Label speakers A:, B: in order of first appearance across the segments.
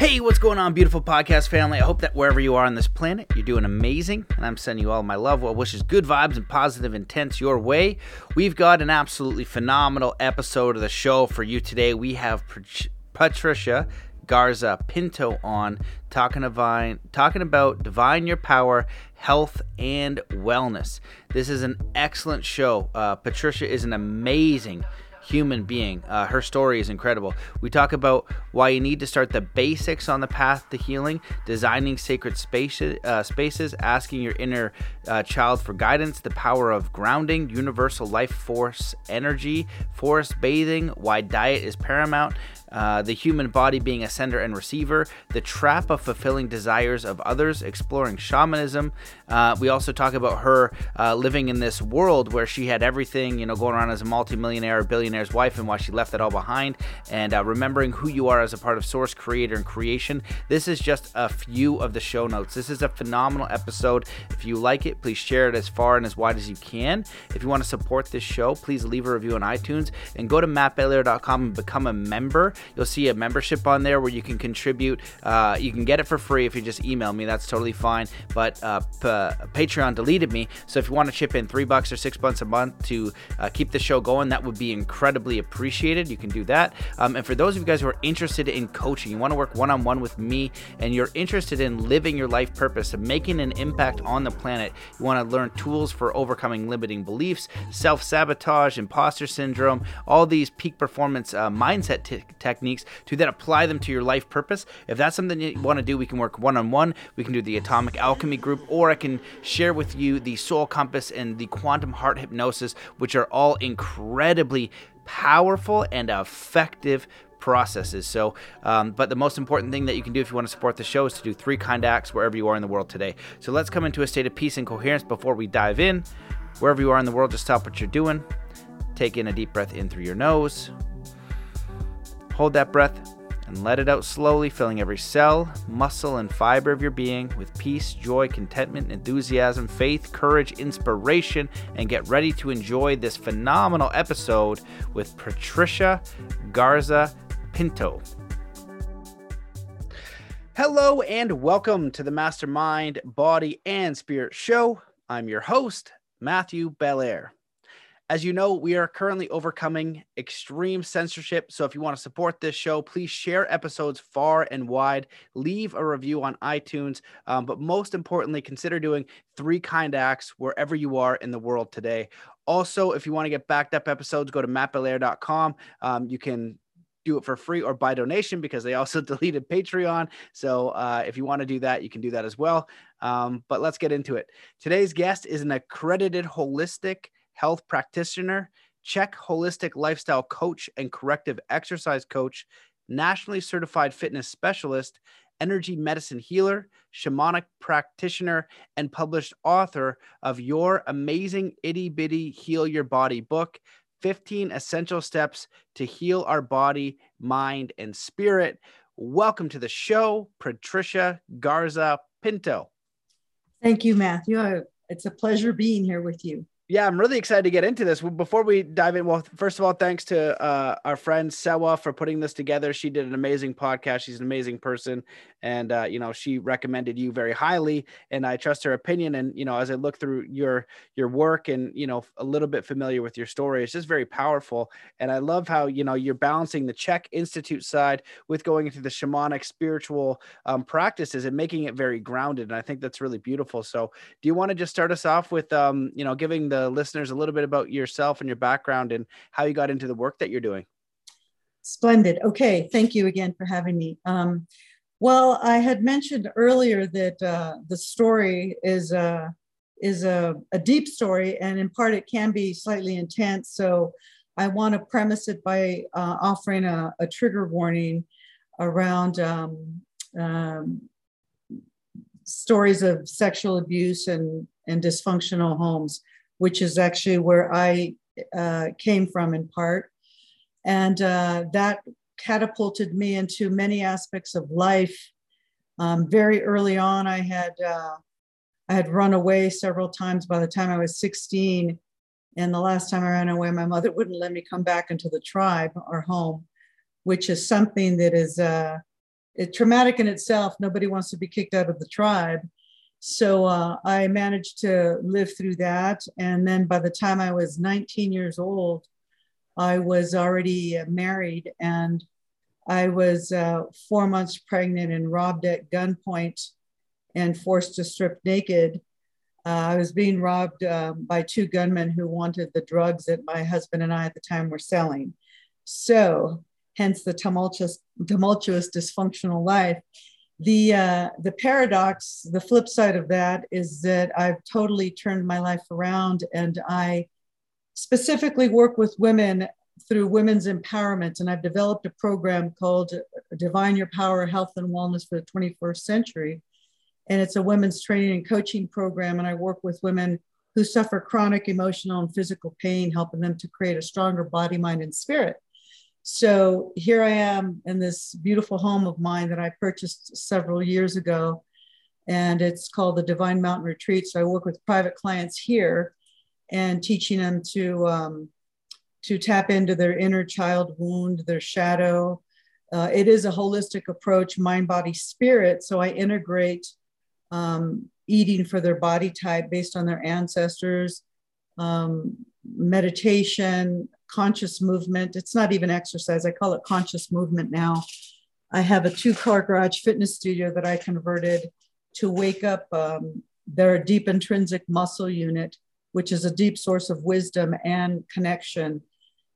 A: Hey, what's going on, beautiful podcast family? I hope that wherever you are on this planet, you're doing amazing. And I'm sending you all my love, well wishes, good vibes, and positive intents your way. We've got an absolutely phenomenal episode of the show for you today. We have Patricia Garza Pinto on talking divine, talking about divine your power, health and wellness. This is an excellent show. Uh, Patricia is an amazing human being. Uh, her story is incredible. We talk about why you need to start the basics on the path to healing, designing sacred spaces, uh, spaces asking your inner uh, child for guidance, the power of grounding, universal life force energy, forest bathing, why diet is paramount, uh, the human body being a sender and receiver, the trap of fulfilling desires of others, exploring shamanism. Uh, we also talk about her uh, living in this world where she had everything, you know, going around as a multimillionaire, billionaire's wife, and why she left it all behind, and uh, remembering who you are as a part of Source, Creator, and Creation. This is just a few of the show notes. This is a phenomenal episode. If you like it, please share it as far and as wide as you can. If you want to support this show, please leave a review on iTunes and go to mattbelair.com and become a member. You'll see a membership on there where you can contribute. Uh, you can get it for free if you just email me. That's totally fine. But uh, P- Patreon deleted me, so if you want to chip in three bucks or six bucks a month to uh, keep the show going, that would be incredibly appreciated. You can do that. Um, and for those of you guys who are interested in coaching, you want to work one on one with me, and you're interested in living your life purpose and making an impact on the planet, you want to learn tools for overcoming limiting beliefs, self sabotage, imposter syndrome, all these peak performance uh, mindset t- techniques to then apply them to your life purpose. If that's something you want to do, we can work one on one. We can do the Atomic Alchemy group, or I can share with you the Soul Compass and the Quantum Heart Hypnosis, which are all incredibly powerful and effective processes. So, um, but the most important thing that you can do if you want to support the show is to do three kind acts wherever you are in the world today. So let's come into a state of peace and coherence before we dive in. Wherever you are in the world, just stop what you're doing. Take in a deep breath in through your nose. Hold that breath and let it out slowly, filling every cell, muscle, and fiber of your being with peace, joy, contentment, enthusiasm, faith, courage, inspiration, and get ready to enjoy this phenomenal episode with Patricia Garza Pinto. Hello, and welcome to the Mastermind Body and Spirit Show. I'm your host, Matthew Belair. As you know, we are currently overcoming extreme censorship. So if you want to support this show, please share episodes far and wide. Leave a review on iTunes. Um, but most importantly, consider doing three kind acts wherever you are in the world today. Also, if you want to get backed up episodes, go to mattbelair.com. Um, you can do it for free or by donation because they also deleted Patreon. So uh, if you want to do that, you can do that as well. Um, but let's get into it. Today's guest is an accredited holistic health practitioner, CHEK holistic lifestyle coach and corrective exercise coach, nationally certified fitness specialist, energy medicine healer, shamanic practitioner, and published author of Your Amazing Itty Bitty Heal Your Body book, 15 Essential Steps to Heal Our Body, Mind, and Spirit. Welcome to the show, Patricia Garza Pinto.
B: Thank you, Matthew. It's a pleasure being here with you
A: yeah, I'm really excited to get into this. Before we dive in, well, first of all, thanks to uh, our friend Sewa for putting this together. She did an amazing podcast. She's an amazing person, and uh, you know she recommended you very highly, and I trust her opinion. And you know, as I look through your your work and you know a little bit familiar with your story, it's just very powerful. And I love how you know you're balancing the CHEK Institute side with going into the shamanic spiritual um, practices and making it very grounded. And I think that's really beautiful. So, do you want to just start us off with um, you know giving the listeners a little bit about yourself and your background and how you got into the work that you're doing.
B: Splendid. Okay. Thank you again for having me. Um, well, I had mentioned earlier that uh, the story is, uh, is a, a deep story, and in part it can be slightly intense. So I want to premise it by uh, offering a, a, trigger warning around um, um, stories of sexual abuse and, and dysfunctional homes which is actually where I uh, came from in part. And uh, that catapulted me into many aspects of life. Um, very early on, I had uh, I had run away several times by the time I was 16. And the last time I ran away, my mother wouldn't let me come back into the tribe or home, which is something that is uh, traumatic in itself. Nobody wants to be kicked out of the tribe. So uh, I managed to live through that. And then by the time I was 19 years old, I was already married and I was uh, four months pregnant and robbed at gunpoint and forced to strip naked. Uh, I was being robbed uh, by two gunmen who wanted the drugs that my husband and I at the time were selling. So, hence the tumultuous, tumultuous dysfunctional life. The, uh, the paradox, the flip side of that is that I've totally turned my life around and I specifically work with women through women's empowerment. And I've developed a program called Divine Your Power Health and Wellness for the 21st Century. And it's a women's training and coaching program. And I work with women who suffer chronic emotional and physical pain, helping them to create a stronger body, mind, and spirit. So here I am in this beautiful home of mine that I purchased several years ago. And it's called the Divine Mountain Retreat. So I work with private clients here and teaching them to um, to tap into their inner child wound, their shadow. Uh, it is a holistic approach, mind, body, spirit. So I integrate um, eating for their body type based on their ancestors, um, meditation, conscious movement. It's not even exercise, I call it conscious movement now. I have a two car garage fitness studio that I converted to wake up um, their deep intrinsic muscle unit, which is a deep source of wisdom and connection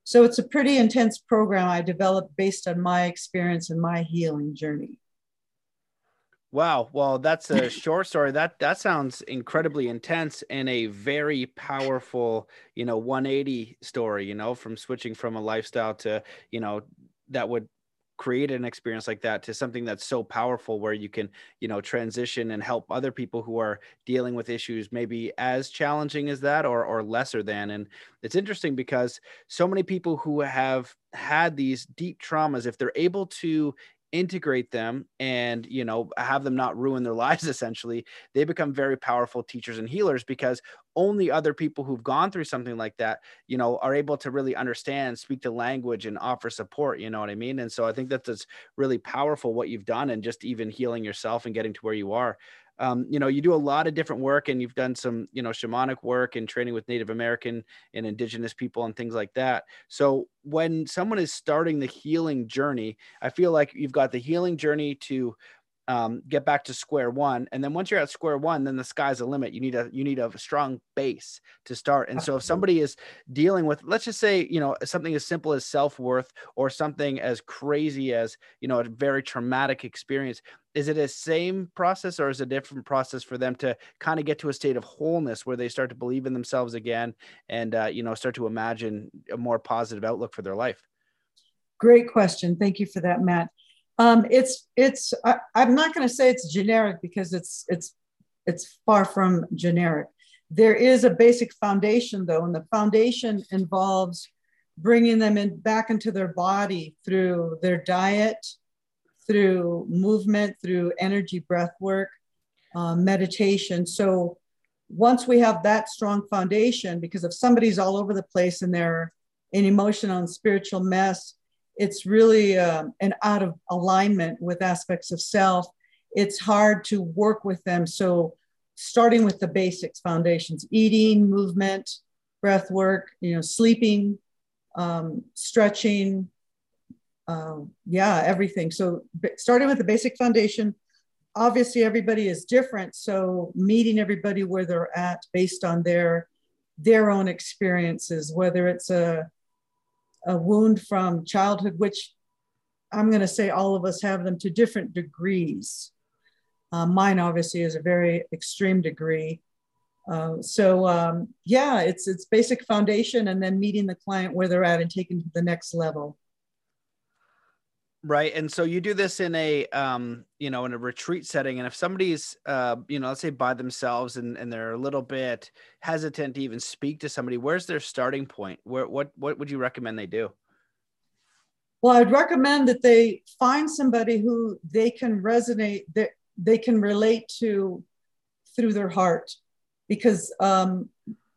B: so it's a pretty intense program I developed based on my experience and my healing journey.
A: Wow. Well, that's a short story. That that sounds incredibly intense and a very powerful, you know, 180 story, you know, from switching from a lifestyle to, you know, that would create an experience like that to something that's so powerful where you can you know transition and help other people who are dealing with issues maybe as challenging as that or or lesser than. And it's interesting because so many people who have had these deep traumas if they're able to integrate them and you know have them not ruin their lives essentially they become very powerful teachers and healers because only other people who've gone through something like that you know are able to really understand speak the language and offer support you know what i mean? And so i think that's really powerful what you've done and just even healing yourself and getting to where you are um, you know, you do a lot of different work and you've done some, you know, shamanic work and training with Native American and indigenous people and things like that. So when someone is starting the healing journey, I feel like you've got the healing journey to um, get back to square one and then once you're at square one then the sky's the limit. You need a you need a strong base to start and so if somebody is dealing with let's just say you know something as simple as self-worth or something as crazy as you know a very traumatic experience is it a same process or is it a different process for them to kind of get to a state of wholeness where they start to believe in themselves again and uh, you know start to imagine a more positive outlook for their life?
B: Great question. Thank you for that matt um, it's it's I, I'm not going to say it's generic because it's it's it's far from generic. There is a basic foundation though, and the foundation involves bringing them in back into their body through their diet, through movement, through energy breath work, uh, meditation. So once we have that strong foundation, because if somebody's all over the place and they're an emotional and spiritual mess, it's really uh, an out of alignment with aspects of self. It's hard to work with them. So, starting with the basics, foundations, eating, movement, breath work, you know, sleeping, um, stretching, uh, yeah, everything. So, starting with the basic foundation. Obviously, everybody is different. So, meeting everybody where they're at based on their their own experiences, whether it's a a wound from childhood, which I'm going to say all of us have them to different degrees. Uh, mine obviously is a very extreme degree. Uh, so um, yeah, it's it's basic foundation, and then meeting the client where they're at and taking to the next level.
A: Right. And so you do this in a um, you know, in a retreat setting. And if somebody's uh, you know, let's say by themselves and, and they're a little bit hesitant to even speak to somebody, where's their starting point? Where what what would you recommend they do?
B: Well, I'd recommend that they find somebody who they can resonate, that they can relate to through their heart. Because um,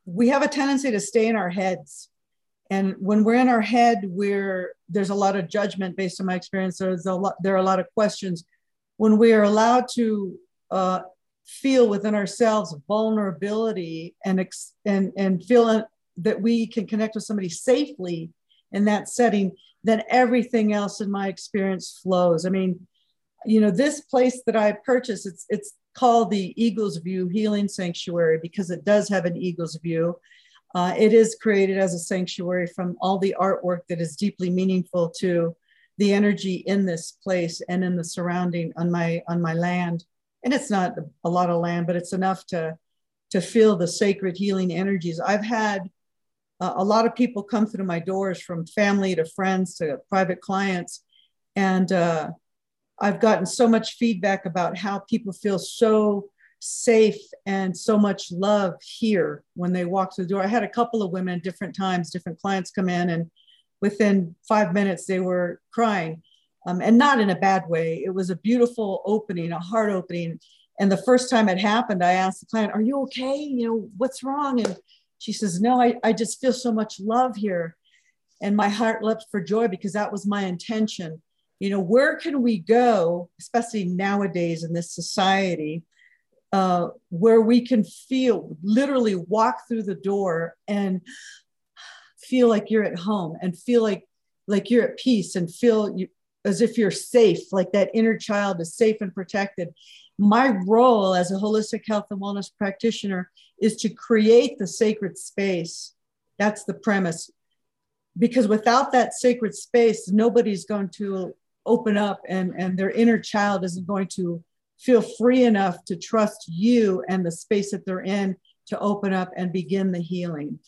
B: we have a tendency to stay in our heads and when we're in our head we're there's a lot of judgment based on my experience. There's a lot there are a lot of questions. When we are allowed to uh, feel within ourselves vulnerability and and and feel that we can connect with somebody safely in that setting then everything else in my experience flows. I mean you know this place that i purchased it's it's called the eagles view healing sanctuary because it does have an eagles view uh, it is created as a sanctuary from all the artwork that is deeply meaningful to the energy in this place and in the surrounding on my on my land. And it's not a lot of land, but it's enough to to feel the sacred healing energies. I've had uh, a lot of people come through my doors from family to friends to private clients. And uh, I've gotten so much feedback about how people feel so safe and so much love here when they walk through the door. I had a couple of women different times, different clients come in, and within five minutes they were crying, um, and not in a bad way. It was a beautiful opening, a heart opening. And the first time it happened, I asked the client, "Are you okay? You know what's wrong?" And she says, "No, I, I just feel so much love here." And my heart leapt for joy because that was my intention. You know, where can we go, especially nowadays in this society? Uh, where we can feel literally walk through the door and feel like you're at home and feel like like you're at peace and feel you, as if you're safe like that inner child is safe and protected. My role as a holistic health and wellness practitioner is to create the sacred space. That's the premise. Because without that sacred space nobody's going to open up and and their inner child isn't going to feel free enough to trust you and the space that they're in to open up and begin the healing.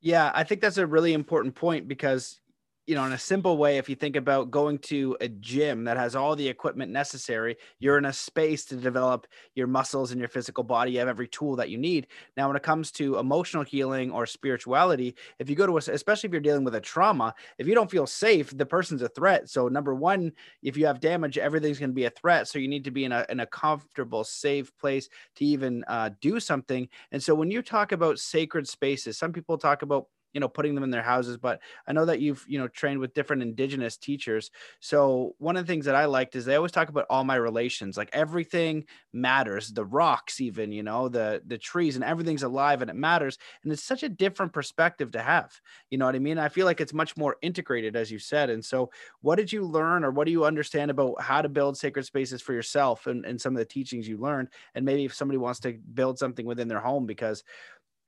A: Yeah, I think that's a really important point because you know, in a simple way, if you think about going to a gym that has all the equipment necessary, you're in a space to develop your muscles and your physical body. You have every tool that you need. Now, when it comes to emotional healing or spirituality, if you go to a, especially if you're dealing with a trauma, if you don't feel safe, the person's a threat. So, number one, if you have damage, everything's going to be a threat. So, you need to be in a, in a comfortable, safe place to even uh, do something. And so, when you talk about sacred spaces, some people talk about you know putting them in their houses but i know that you've you know trained with different indigenous teachers. So one of the things that i liked is they always talk about all my relations like everything matters the rocks even you know the the trees and everything's alive and it matters and it's such a different perspective to have you know what i mean? I feel like it's much more integrated as you said and so what did you learn or what do you understand about how to build sacred spaces for yourself and, and some of the teachings you learned? And maybe if somebody wants to build something within their home because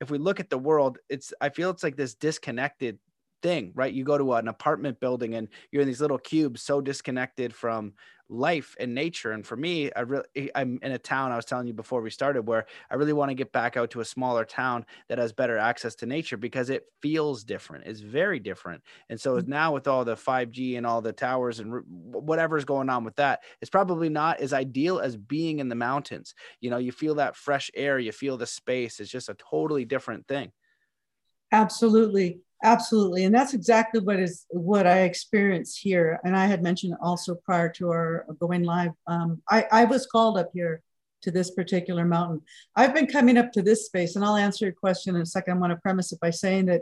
A: if we look at the world, it's I feel it's like this disconnected thing, right? You go to an apartment building and you're in these little cubes, so disconnected from life and nature. And for me, I really, eh, I'm in a town I was telling you before we started where I really want to get back out to a smaller town that has better access to nature because it feels different. It's very different. And so mm-hmm. now with all the 5G and all the towers and whatever's going on with that, it's probably not as ideal as being in the mountains. You know, you feel that fresh air, you feel the space. It's just a totally different thing.
B: Absolutely. Absolutely. And that's exactly what is what I experienced here. And I had mentioned also prior to our going live, um, I, I was called up here to this particular mountain. I've been coming up to this space, and I'll answer your question in a second. I want to premise it by saying that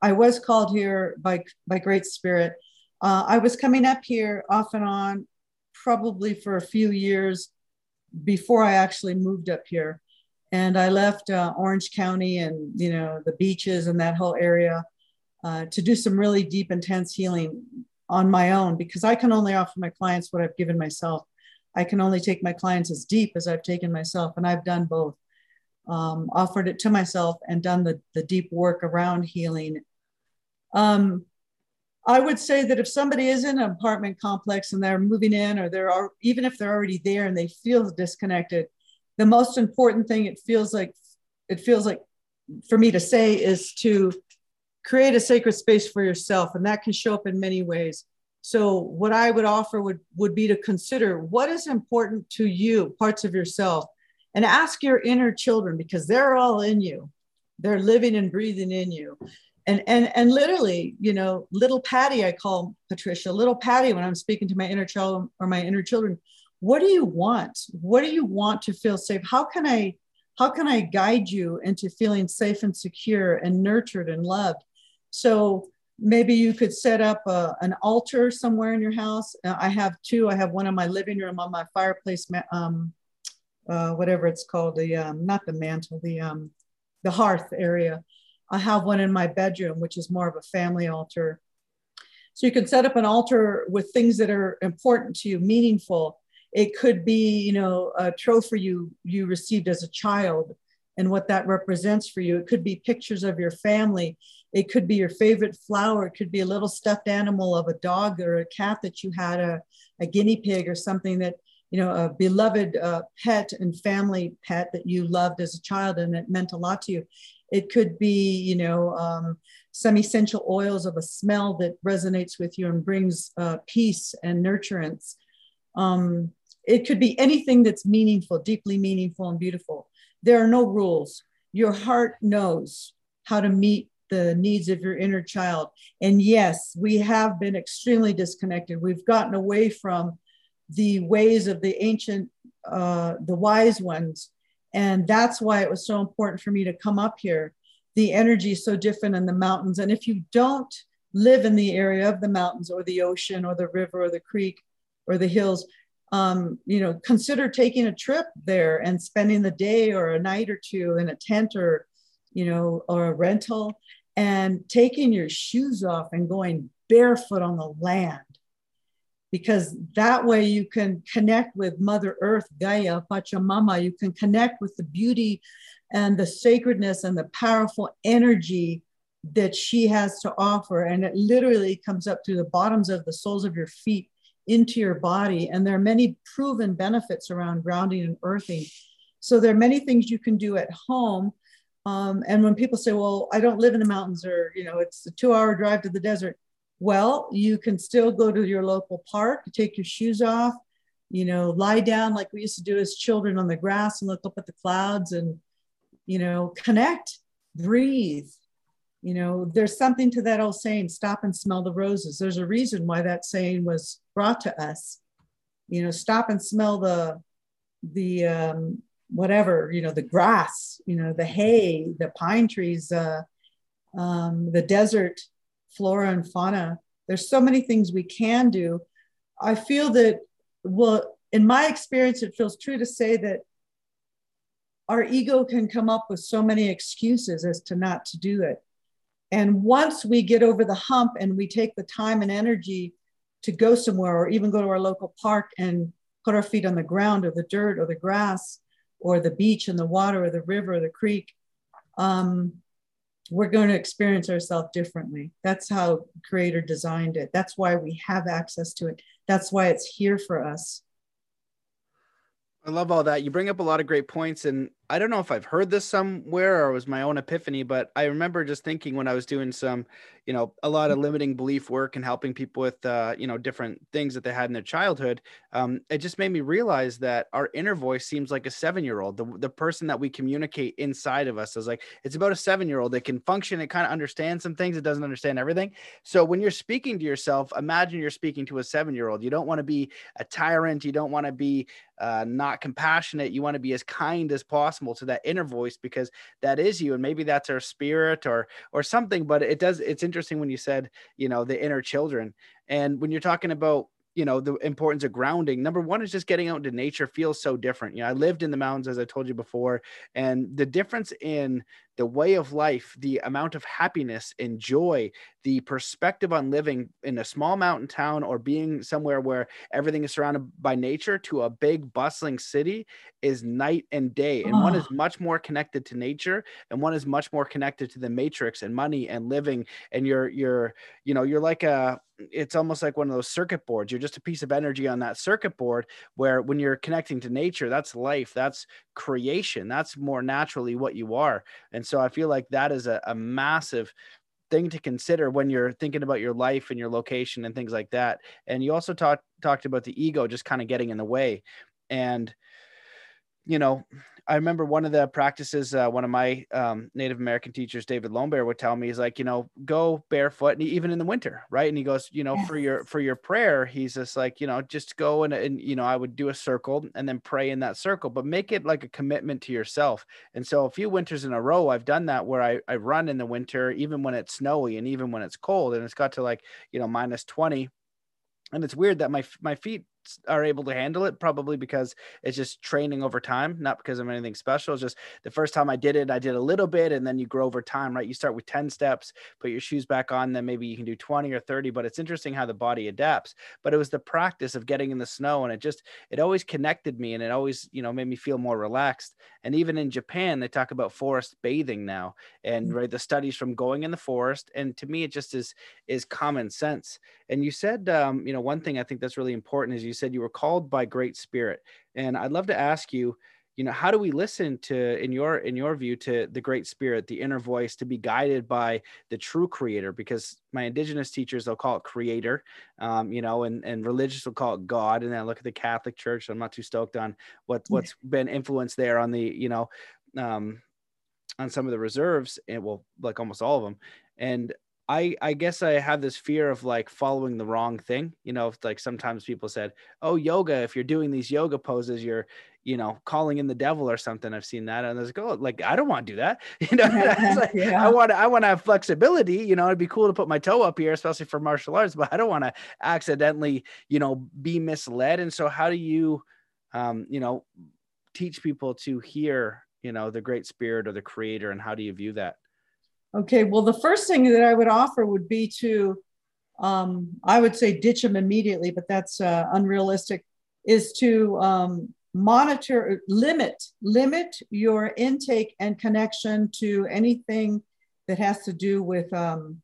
B: I was called here by, by Great Spirit. Uh, I was coming up here off and on, probably for a few years before I actually moved up here. And I left uh, Orange County and you know the beaches and that whole area uh, to do some really deep, intense healing on my own because I can only offer my clients what I've given myself. I can only take my clients as deep as I've taken myself, and I've done both. Um, offered it to myself and done the, the deep work around healing. Um, I would say that if somebody is in an apartment complex and they're moving in, or they're even if they're already there and they feel disconnected, the most important thing it feels like it feels like for me to say is to create a sacred space for yourself and that can show up in many ways. So what i would offer would would be to consider what is important to you parts of yourself and ask your inner children because they're all in you. They're living and breathing in you. And and and literally you know little patty i call patricia little patty when i'm speaking to my inner child or my inner children what do you want? What do you want to feel safe? How can i how can i guide you into feeling safe and secure and nurtured and loved So maybe you could set up a, an altar somewhere in your house. Uh, I have two. I have one in my living room on my fireplace, um, uh, whatever it's called, the um, not the mantle, the um, the hearth area. I have one in my bedroom, which is more of a family altar. So you can set up an altar with things that are important to you, meaningful. It could be, you know, a trophy you you received as a child and what that represents for you. It could be pictures of your family. It could be your favorite flower. It could be a little stuffed animal of a dog or a cat that you had, a, a guinea pig or something that, you know, a beloved uh, pet and family pet that you loved as a child and it meant a lot to you. It could be, you know, um, some essential oils of a smell that resonates with you and brings uh, peace and nurturance. Um, it could be anything that's meaningful, deeply meaningful and beautiful. There are no rules. Your heart knows how to meet the needs of your inner child. And yes, we have been extremely disconnected. We've gotten away from the ways of the ancient, uh, the wise ones and that's why it was so important for me to come up here. The energy is so different in the mountains. And if you don't live in the area of the mountains or the ocean or the river or the creek or the hills, um, you know, consider taking a trip there and spending the day or a night or two in a tent or, you know, or a rental and taking your shoes off and going barefoot on the land because that way you can connect with Mother Earth, Gaia, Pachamama. You can connect with the beauty and the sacredness and the powerful energy that she has to offer. And it literally comes up through the bottoms of the soles of your feet into your body. And there are many proven benefits around grounding and earthing. So there are many things you can do at home. Um, and when people say, well, I don't live in the mountains or, you know, it's a two hour drive to the desert, well, you can still go to your local park, take your shoes off, you know, lie down like we used to do as children on the grass and look up at the clouds and, you know, connect, breathe. You know, there's something to that old saying, stop and smell the roses. There's a reason why that saying was brought to us. You know, stop and smell the, the, um, whatever, you know, the grass, you know, the hay, the pine trees, uh, um, the desert, flora and fauna. There's so many things we can do. I feel that, well, in my experience, it feels true to say that our ego can come up with so many excuses as to not to do it. And once we get over the hump and we take the time and energy to go somewhere or even go to our local park and put our feet on the ground or the dirt or the grass or the beach and the water or the river or the creek, um, we're going to experience ourselves differently. That's how creator designed it. That's why we have access to it. That's why it's here for us.
A: I love all that. You bring up a lot of great points and I don't know if I've heard this somewhere or it was my own epiphany, but I remember just thinking when I was doing some, you know, a lot of limiting belief work and helping people with, uh, you know, different things that they had in their childhood. Um, it just made me realize that our inner voice seems like a seven year old. The, the person that we communicate inside of us is like, it's about a seven year old. It can function, it kind of understands some things, it doesn't understand everything. So when you're speaking to yourself, imagine you're speaking to a seven year old. You don't want to be a tyrant, you don't want to be uh, not compassionate, you want to be as kind as possible possible to that inner voice because that is you and maybe that's our spirit or or something but it does it's interesting when you said you know the inner children. And when you're talking about you know the importance of grounding number one is just getting out into nature feels so different. You know i lived in the mountains as i told you before and the difference in the way of life the amount of happiness and joy the perspective on living in a small mountain town or being somewhere where everything is surrounded by nature to a big bustling city is night and day. And oh. one is oh. much more connected to nature and one is much more connected to the matrix and money and living. And you're you're you know you're like a it's almost like one of those circuit boards. You're just a piece of energy on that circuit board where when you're connecting to nature that's life that's creation that's more naturally what you are. And so i feel like that is a, a massive thing to consider when you're thinking about your life and your location and things like that. And you also talked talked about the ego just kind of getting in the way. And you know, I remember one of the practices, uh, one of my um, Native American teachers, David Lonebear, would tell me, he's like, you know, go barefoot, and even in the winter, right? And he goes, you know, yes. for your for your prayer, he's just like, you know, just go and and you know, I would do a circle and then pray in that circle, but make it like a commitment to yourself. And so, a few winters in a row, I've done that where I I run in the winter, even when it's snowy and even when it's cold, and it's got to like you know minus twenty, and it's weird that my my feet are able to handle it probably because it's just training over time not because of anything special it's just the first time i did it i did a little bit and then you grow over time right? You start with 10 steps put your shoes back on then maybe you can do 20 or 30 but it's interesting how the body adapts. But it was the practice of getting in the snow and it just it always connected me and it always you know made me feel more relaxed. And even in japan they talk about forest bathing now and mm-hmm. right the studies from going in the forest and to me it just is is common sense. And you said um, you know one thing i think that's really important is you said you were called by great spirit. And i'd love to ask you you know how do we listen to in your in your view to the great spirit the inner voice to be guided by the true creator? Because my indigenous teachers they'll call it creator um, you know and and religious will call it god. And then I look at the catholic church i'm not too stoked on what what's been influenced there on the you know um, on some of the reserves and well like almost all of them. And I I guess I have this fear of like following the wrong thing. You know, like sometimes people said, "Oh, yoga, if you're doing these yoga poses, you're, you know, calling in the devil or something." I've seen that, and I was like, "Oh, like I don't want to do that." You know, like, yeah. I want I want to have flexibility. You know, it'd be cool to put my toe up here, especially for martial arts, but I don't want to accidentally, you know, be misled. And so, how do you, um, you know, teach people to hear, you know, the great spirit or the creator, and how do you view that?
B: Okay, well, the first thing that I would offer would be to, um, I would say ditch them immediately, but that's uh, unrealistic, is to um, monitor, limit, limit your intake and connection to anything that has to do with um,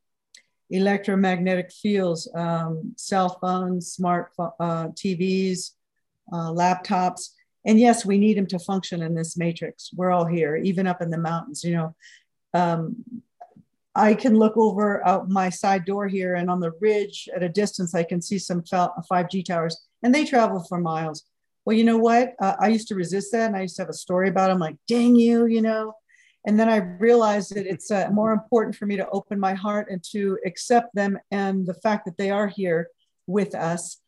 B: electromagnetic fields, um, cell phones, smart uh, TVs, uh, laptops. And yes, we need them to function in this matrix. We're all here, even up in the mountains. You know, um, I can look over out my side door here, and on the ridge at a distance, I can see some 5G towers, and they travel for miles. Well, you know what? Uh, I used to resist that, and I used to have a story about them, like, dang you, you know. And then I realized that it's uh, more important for me to open my heart and to accept them and the fact that they are here with us.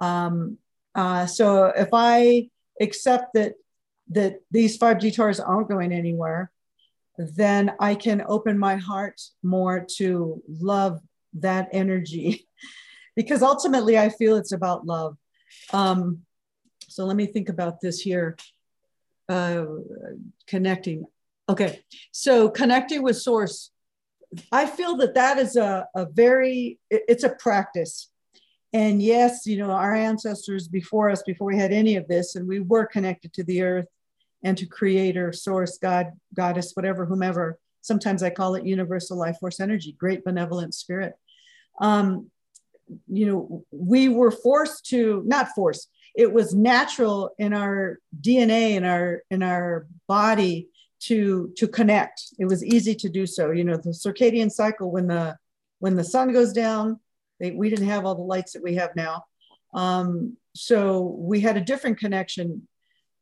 B: Um, uh, so if I accept that that these 5G towers aren't going anywhere, then I can open my heart more to love that energy because ultimately I feel it's about love. Um, so let me think about this here. Uh, connecting. Okay, so connecting with source. I feel that that is a, a very, it's a practice. And yes, you know, our ancestors before us, before we had any of this, and we were connected to the earth and to creator, source, God, goddess, whatever, whomever. Sometimes I call it universal life force energy, great benevolent spirit. Um, you know, we were forced to, not forced, it was natural in our DNA, in our, in our body to, to connect. It was easy to do so. You know, the circadian cycle, when the, when the sun goes down, they, we didn't have all the lights that we have now. Um, so we had a different connection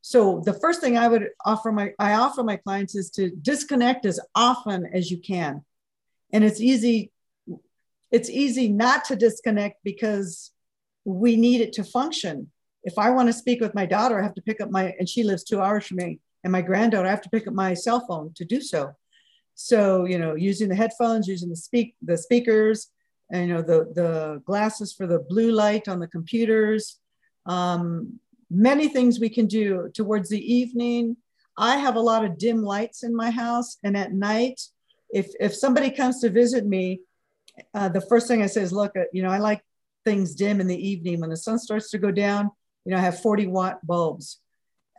B: so the first thing I would offer my I offer my clients is to disconnect as often as you can. And it's easy it's easy not to disconnect because we need it to function. If I want to speak with my daughter, I have to pick up my and she lives 2 hours from me and my granddaughter I have to pick up my cell phone to do so. So, you know, using the headphones, using the speak the speakers, and you know the the glasses for the blue light on the computers um, many things we can do towards the evening. I have a lot of dim lights in my house, and at night, if if somebody comes to visit me, uh, the first thing I say is, "Look, uh, you know, I like things dim in the evening when the sun starts to go down. You know, I have 40 watt bulbs.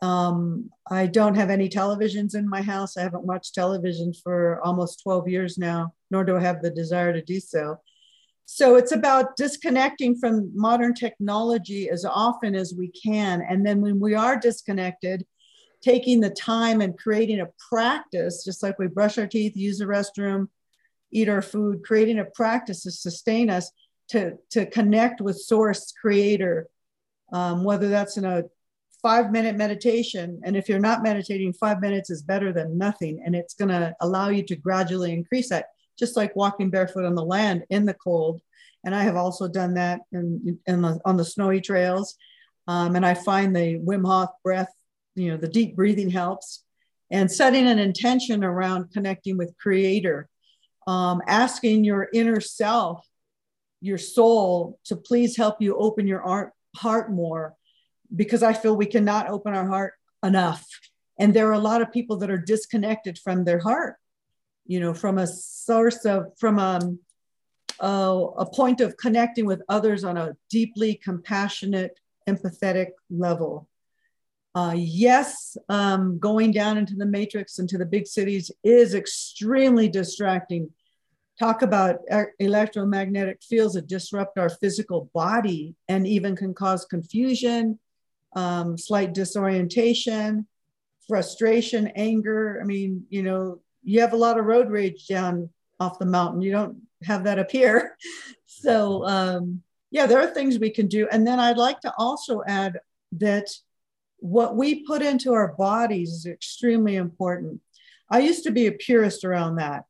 B: Um, I don't have any televisions in my house. I haven't watched television for almost 12 years now, nor do I have the desire to do so. So it's about disconnecting from modern technology as often as we can. And then when we are disconnected, taking the time and creating a practice, just like we brush our teeth, use the restroom, eat our food, creating a practice to sustain us to, to connect with source creator, um, whether that's in a five minute meditation. And if you're not meditating, five minutes is better than nothing. And it's going to allow you to gradually increase that, just like walking barefoot on the land in the cold. And I have also done that in, in the, on the snowy trails. Um, and I find the Wim Hof breath, you know, the deep breathing helps. And setting an intention around connecting with Creator, um, asking your inner self, your soul, to please help you open your art, heart more because I feel we cannot open our heart enough. And there are a lot of people that are disconnected from their heart, you know, from a source of, from a, um, a, a point of connecting with others on a deeply compassionate, empathetic level. Uh, yes, um, going down into the matrix, into the big cities is extremely distracting. Talk about electromagnetic fields that disrupt our physical body and even can cause confusion, um, slight disorientation, frustration, anger. I mean, you know, you have a lot of road rage down off the mountain. You don't have that up here. So, um, yeah, there are things we can do. And then I'd like to also add that what we put into our bodies is extremely important. I used to be a purist around that.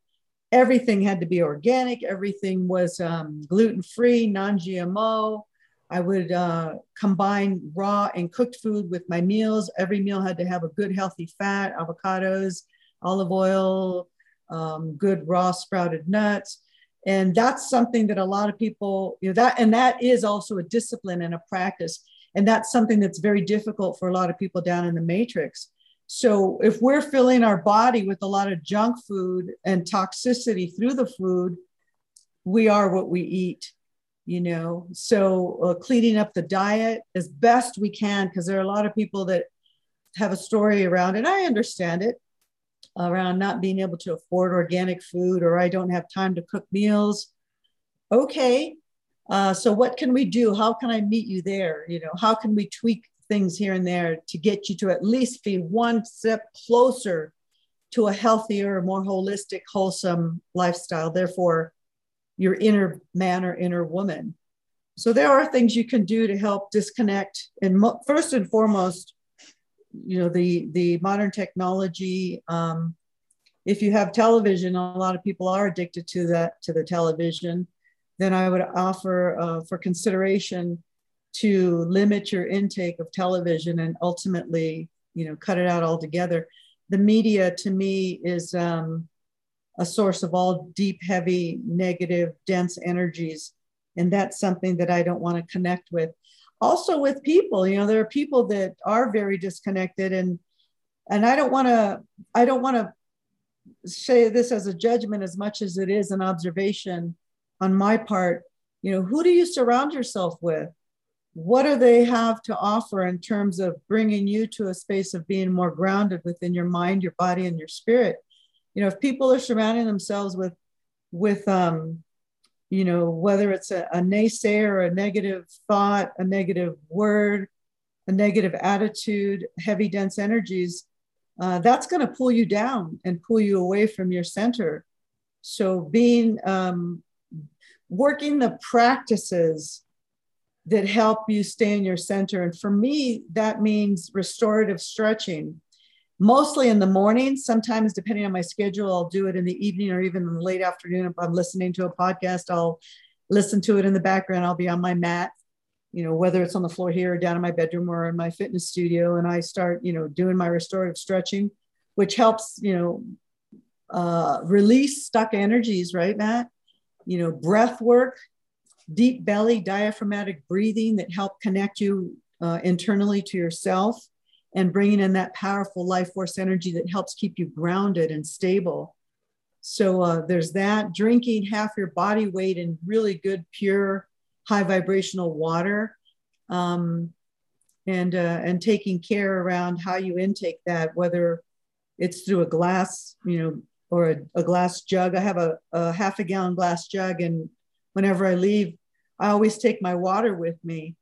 B: Everything had to be organic, everything was um, gluten free, non GMO. I would uh, combine raw and cooked food with my meals. Every meal had to have a good, healthy fat, avocados, olive oil, um, good raw sprouted nuts. And that's something that a lot of people, you know, that, and that is also a discipline and a practice. And that's something that's very difficult for a lot of people down in the matrix. So if we're filling our body with a lot of junk food and toxicity through the food, we are what we eat you know so uh, cleaning up the diet as best we can because there are a lot of people that have a story around and i understand it around not being able to afford organic food or i don't have time to cook meals okay uh, so what can we do how can i meet you there you know how can we tweak things here and there to get you to at least be one step closer to a healthier more holistic wholesome lifestyle therefore your inner man or inner woman. So there are things you can do to help disconnect. And mo- first and foremost, you know, the the modern technology. Um, if you have television, a lot of people are addicted to that to the television. Then I would offer uh, for consideration to limit your intake of television and ultimately, you know, cut it out altogether. The media to me is um, a source of all deep, heavy, negative, dense energies. And that's something that I don't want to connect with. Also with people, you know, there are people that are very disconnected and and I don't want to I don't want to say this as a judgment as much as it is an observation on my part. You know, who do you surround yourself with? What do they have to offer in terms of bringing you to a space of being more grounded within your mind, your body, and your spirit? you know if people are surrounding themselves with with um you know whether it's a, a naysayer a negative thought a negative word a negative attitude heavy dense energies uh, that's going to pull you down and pull you away from your center. So being um, working the practices that help you stay in your center and for me that means restorative stretching mostly in the morning. Sometimes, depending on my schedule, I'll do it in the evening or even in the late afternoon. If I'm listening to a podcast, I'll listen to it in the background. I'll be on my mat, you know, whether it's on the floor here or down in my bedroom or in my fitness studio. And I start, you know, doing my restorative stretching, which helps, you know, uh, release stuck energies, right, Matt? You know, breath work, deep belly, diaphragmatic breathing that help connect you uh, internally to yourself and bringing in that powerful life force energy that helps keep you grounded and stable. So uh, there's that. Drinking half your body weight in really good, pure, high vibrational water, um, and uh, and taking care around how you intake that, whether it's through a glass, you know, or a, a glass jug. I have a, a half a gallon glass jug, and whenever I leave, I always take my water with me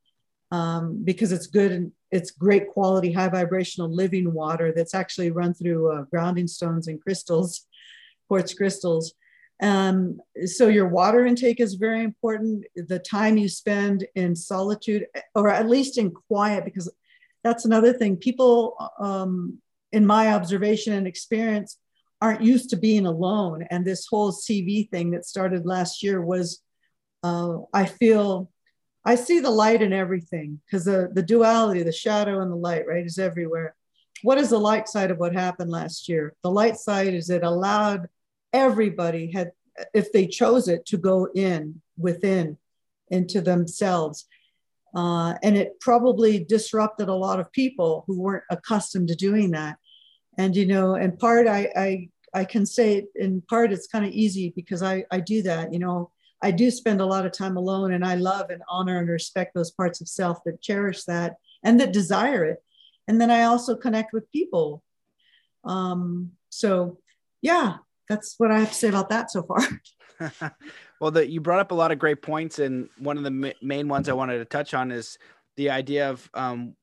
B: um, because it's good it's great quality, high vibrational living water that's actually run through uh, grounding stones and crystals, quartz crystals. Um, so your water intake is very important. The time you spend in solitude, or at least in quiet, because that's another thing. People, um, in my observation and experience, aren't used to being alone. And this whole CV thing that started last year was, uh, I feel, I see the light in everything because the, the duality, the shadow and the light, right, is everywhere. What is the light side of what happened last year? The light side is it allowed everybody had, if they chose it, to go in within into themselves. Uh, and it probably disrupted a lot of people who weren't accustomed to doing that. And, you know, in part, I, I, I can say in part it's kind of easy because I, I do that. You know, I do spend a lot of time alone and I love and honor and respect those parts of self that cherish that and that desire it. And then I also connect with people. Um, so, yeah, that's what I have to say about that so far.
A: well, you brought up a lot of great points, and one of the ma- main ones I wanted to touch on is the idea of um,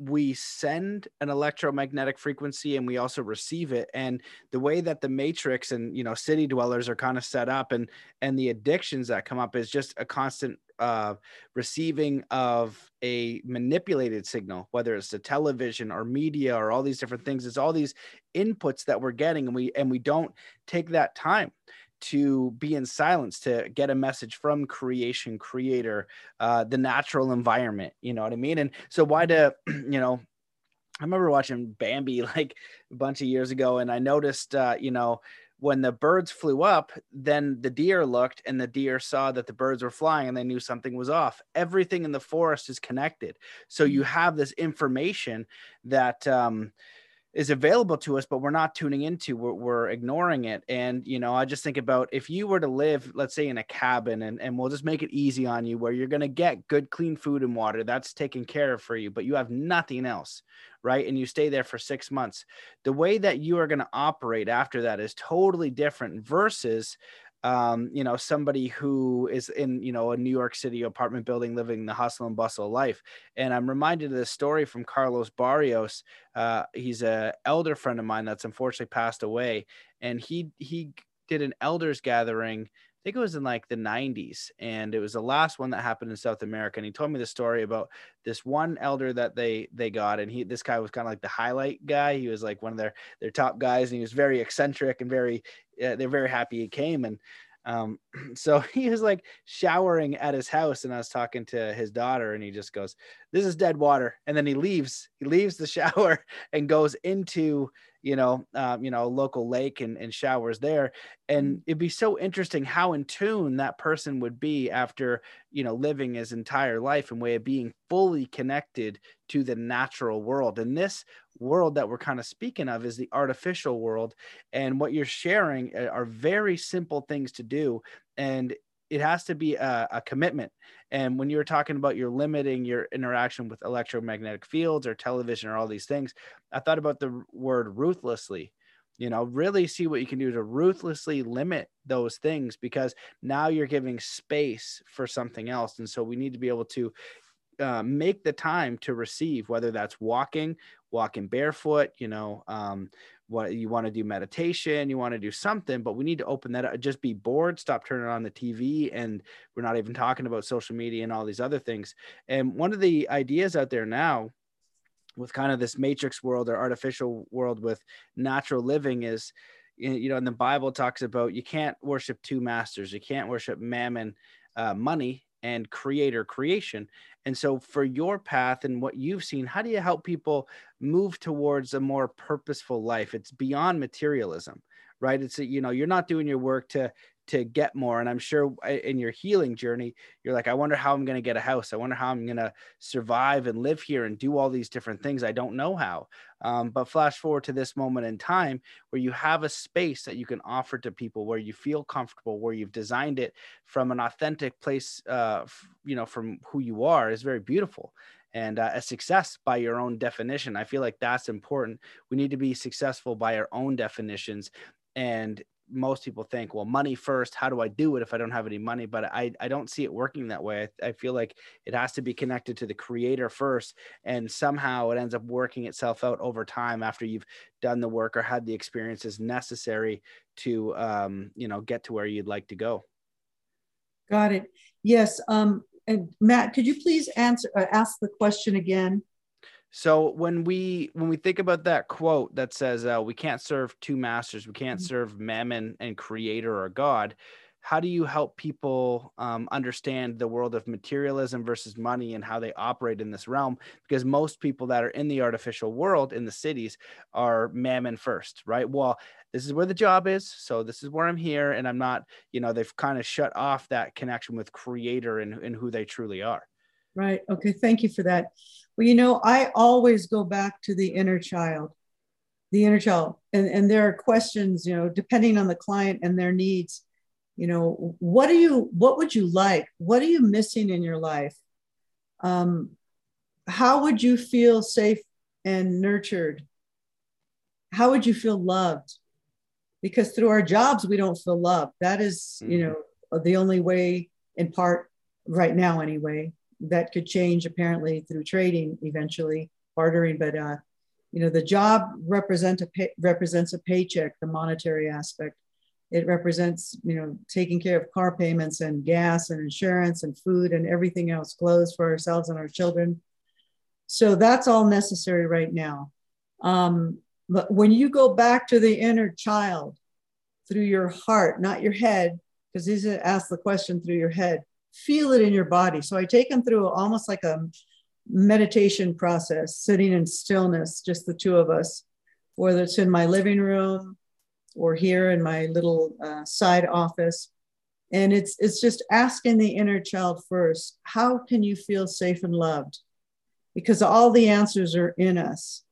A: we send an electromagnetic frequency and we also receive it. And the way that the matrix and you know city dwellers are kind of set up and and the addictions that come up is just a constant uh, receiving of a manipulated signal whether it's the television or media or all these different things. It's all these inputs that we're getting and we and we don't take that time to be in silence to get a message from creation creator uh, the natural environment you know what i mean? And so why do you know i remember watching bambi like a bunch of years ago and i noticed uh, you know when the birds flew up then the deer looked and the deer saw that the birds were flying and they knew something was off. Everything in the forest is connected. So you mm. have this information that um, is available to us, but we're not tuning into, we're, we're, ignoring it. And, you know, I just think about if you were to live, let's say in a cabin and, and we'll just make it easy on you where you're going to get good, clean food and water that's taken care of for you, but you have nothing else, right? And you stay there for six months. The way that you are going to operate after that is totally different versus um, you know, somebody who is in, you know, a New York City apartment building, living the hustle and bustle life. And I'm reminded of this story from Carlos Barrios. Uh, he's a elder friend of mine that's unfortunately passed away, and he he did an elders gathering. I think it was in like the 90s, and it was the last one that happened in South America. And he told me the story about this one elder that they they got, and he this guy was kind of like the highlight guy. He was like one of their their top guys, and he was very eccentric and very uh, they're very happy he came and um, so he was like showering at his house and i was talking to his daughter and he just goes this is dead water and then he leaves he leaves the shower and goes into you know um, you know local lake and, and showers there. And mm. it'd be so interesting how in tune that person would be after you know living his entire life and way of being fully connected to the natural world. And this world that we're kind of speaking of is the artificial world. And what you're sharing uh, are very simple things to do. And it has to be a, a, commitment. And when you're talking about you're limiting your interaction with electromagnetic fields or television or all these things i thought about the word ruthlessly. You know really see what you can do to ruthlessly limit those things because now you're giving space for something else. And so we need to be able to uh, make the time to receive, whether that's walking, walking barefoot, you know, um, what you want to do meditation, you want to do something, but we need to open that up. Just be bored, stop turning on the TV, and we're not even talking about social media and all these other things. And one of the ideas out there now with kind of this matrix world or artificial world with natural living is you know and the bible talks about you can't worship two masters you can't worship mammon uh, money and creator creation and so, for your path and what you've seen, how do you help people move towards a more purposeful life? It's beyond materialism, right? It's, you know, you're not doing your work to to get more. And I'm sure in your healing journey, you're like, I wonder how I'm going to get a house. I wonder how I'm going to survive and live here and do all these different things. I don't know how. Um, but flash forward to this moment in time where you have a space that you can offer to people where you feel comfortable, where you've designed it from an authentic place, uh, f- you know, from who you are is very beautiful and uh, a success by your own definition. I feel like that's important. We need to be successful by our own definitions. And most people think, well, money first. How do I do it if I don't have any money? But I, I don't see it working that way. I, I feel like it has to be connected to the creator first. And somehow it ends up working itself out over time after you've done the work or had the experiences necessary to, um, you know, get to where you'd like to go.
B: Got it. Yes. Um, and Matt, could you please answer, uh, ask the question again?
A: So when we when we think about that quote that says uh, we can't serve two masters, we can't mm-hmm. serve Mammon and Creator or God. How do you help people um, understand the world of materialism versus money and how they operate in this realm? Because most people that are in the artificial world in the cities are Mammon first, right? Well, this is where the job is, so this is where I'm here, and I'm not. You know, they've kind of shut off that connection with Creator and, and who they truly are.
B: Right. Okay. Thank you for that. Well, you know, I always go back to the inner child, the inner child. And, and there are questions, you know, depending on the client and their needs. You know, what do you, what would you like? What are you missing in your life? Um, how would you feel safe and nurtured? How would you feel loved? Because through our jobs, we don't feel loved. That is, you mm-hmm. know, the only way, in part, right now, anyway, that could change apparently through trading eventually bartering but uh, you know the job represent a pay, represents a paycheck the monetary aspect. It represents you know taking care of car payments and gas and insurance and food and everything else clothes for ourselves and our children. So that's all necessary right now. Um, but when you go back to the inner child through your heart not your head because these ask the question through your head feel it in your body. So I take them through almost like a meditation process, sitting in stillness, just the two of us, whether it's in my living room or here in my little uh, side office. And it's it's just asking the inner child first, how can you feel safe and loved? Because all the answers are in us.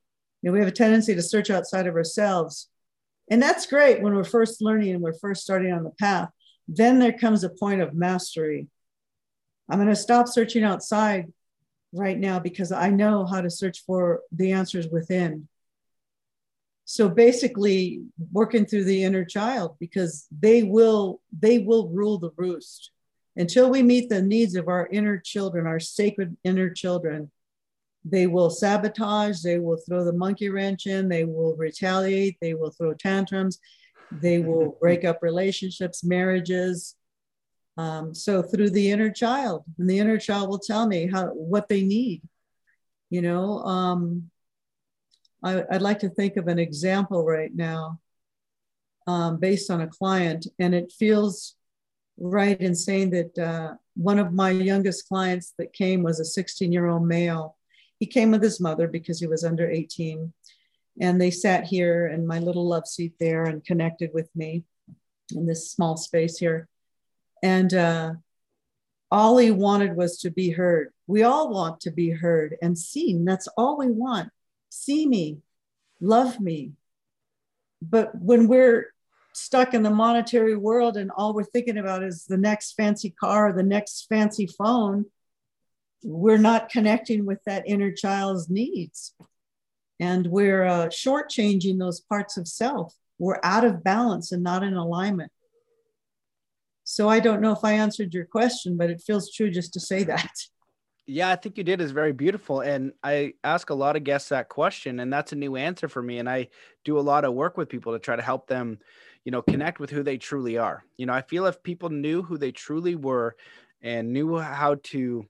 B: You know, we have a tendency to search outside of ourselves. And that's great when we're first learning and we're first starting on the path. Then there comes a point of mastery I'm going to stop searching outside right now because I know how to search for the answers within. So basically working through the inner child because they will they will rule the roost. Until we meet the needs of our inner children, our sacred inner children, they will sabotage, they will throw the monkey wrench in, they will retaliate, they will throw tantrums, they will break up relationships, marriages, um, so through the inner child, and the inner child will tell me how what they need. You know, um, I, would like to think of an example right now um, based on a client, and it feels right in saying that uh, one of my youngest clients that came was a 16 year old male. He came with his mother because he was under 18. And they sat here in my little love seat there and connected with me in this small space here. And uh, all he wanted was to be heard. We all want to be heard and seen. That's all we want. See me, love me. But when we're stuck in the monetary world and all we're thinking about is the next fancy car or the next fancy phone, we're not connecting with that inner child's needs. And we're uh, shortchanging those parts of self. We're out of balance and not in alignment. So I don't know if I answered your question, but it feels true just to say that.
A: Yeah, I think you did is very beautiful. And I ask a lot of guests that question, and that's a new answer for me. And I do a lot of work with people to try to help them, you know, connect with who they truly are. You know, I feel if people knew who they truly were and knew how to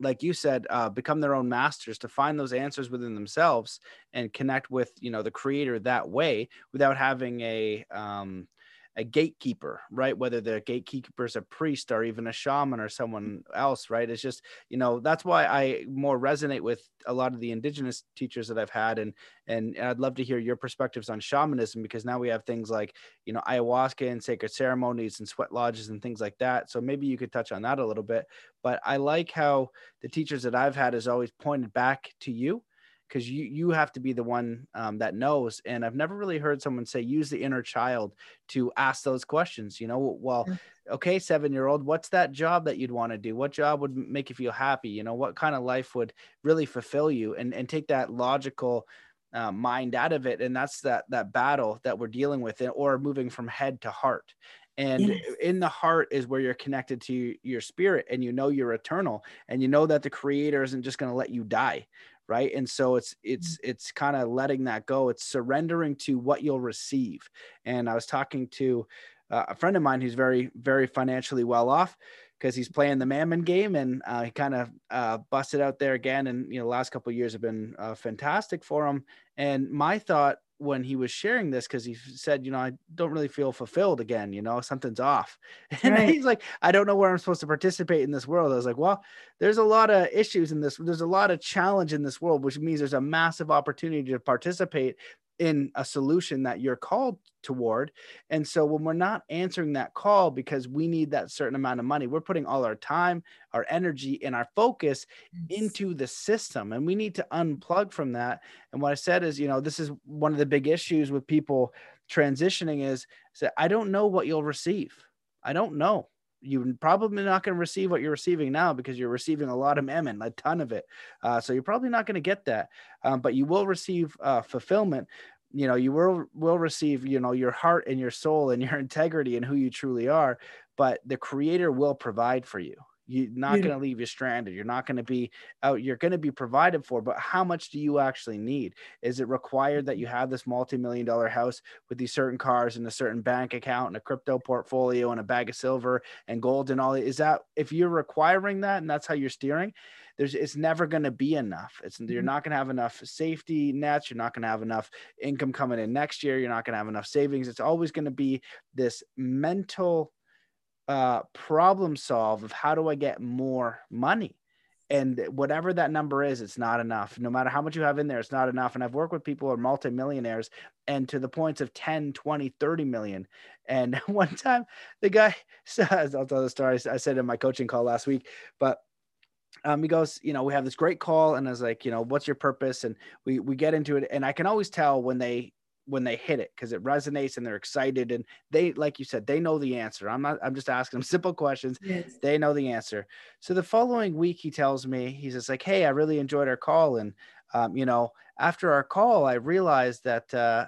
A: like you said uh, become their own masters to find those answers within themselves and connect with you know the creator that way without having a um, a gatekeeper, right? Whether the gatekeeper is a priest or even a shaman or someone else, right? It's just, you know, that's why I more resonate with a lot of the indigenous teachers that I've had. And, and, I'd love to hear your perspectives on shamanism because now we have things like, you know, ayahuasca and sacred ceremonies and sweat lodges and things like that. So maybe you could touch on that a little bit. But I like how the teachers that I've had has always pointed back to you because you you have to be the one um, that knows and i've never really heard someone say use the inner child to ask those questions you know? Well okay seven year old what's that job that you'd want to do? What job would make you feel happy? You know what kind of life would really fulfill you? And and take that logical uh, mind out of it and that's that that battle that we're dealing with it or moving from head to heart. And yes. in the heart is where you're connected to your spirit and you know you're eternal and you know that the creator isn't just going to let you die right and so it's it's mm. it's kind of letting that go it's surrendering to what you'll receive and i was talking to uh, a friend of mine who's very very financially well off because he's playing the Mammon game, and uh, he kind of uh, busted out there again. And you know, the last couple years have been uh, fantastic for him. And my thought when he was sharing this because he said, you know, I don't really feel fulfilled again. You know, something's off. And right. he's like, I don't know where I'm supposed to participate in this world. I was like, well, there's a lot of issues in this. There's a lot of challenge in this world, which means there's a massive opportunity to participate in a solution that you're called toward. And so when we're not answering that call because we need that certain amount of money, we're putting all our time, our energy, and our focus into the system. And we need to unplug from that. And what I said is, you know, this is one of the big issues with people transitioning is, is I don't know what you'll receive. I don't know you're probably not going to receive what you're receiving now because you're receiving a lot of mammon, a ton of it. Uh, so you're probably not going to get that, um, but you will receive uh, fulfillment. You know, you will will receive, you know, your heart and your soul and your integrity and who you truly are. But the Creator will provide for you. You're not going to leave you stranded. You're not going to be out. You're going to be provided for, but how much do you actually need? Is it required that you have this multi-million dollar house with these certain cars and a certain bank account and a crypto portfolio and a bag of silver and gold and all? Is that if you're requiring that and that's how you're steering? There's it's never going to be enough. It's you're mm-hmm. not going to have enough safety nets. You're not going to have enough income coming in next year. You're not going to have enough savings. It's always going to be this mental uh, problem solve of how do I get more money? And whatever that number is, it's not enough. No matter how much you have in there, it's not enough. And I've worked with people who are multimillionaires and to the points of 10, 20, 30 million. And one time the guy says, I'll tell the story. I said in my coaching call last week, but um, he goes, you know, we have this great call, and I was like, you know, what's your purpose? And we we get into it, and I can always tell when they when they hit it because it resonates and they're excited and they like you said they know the answer i'm not i'm just asking them simple questions yes. they know the answer so the following week he tells me he's just like hey i really enjoyed our call and um, you know after our call i realized that uh,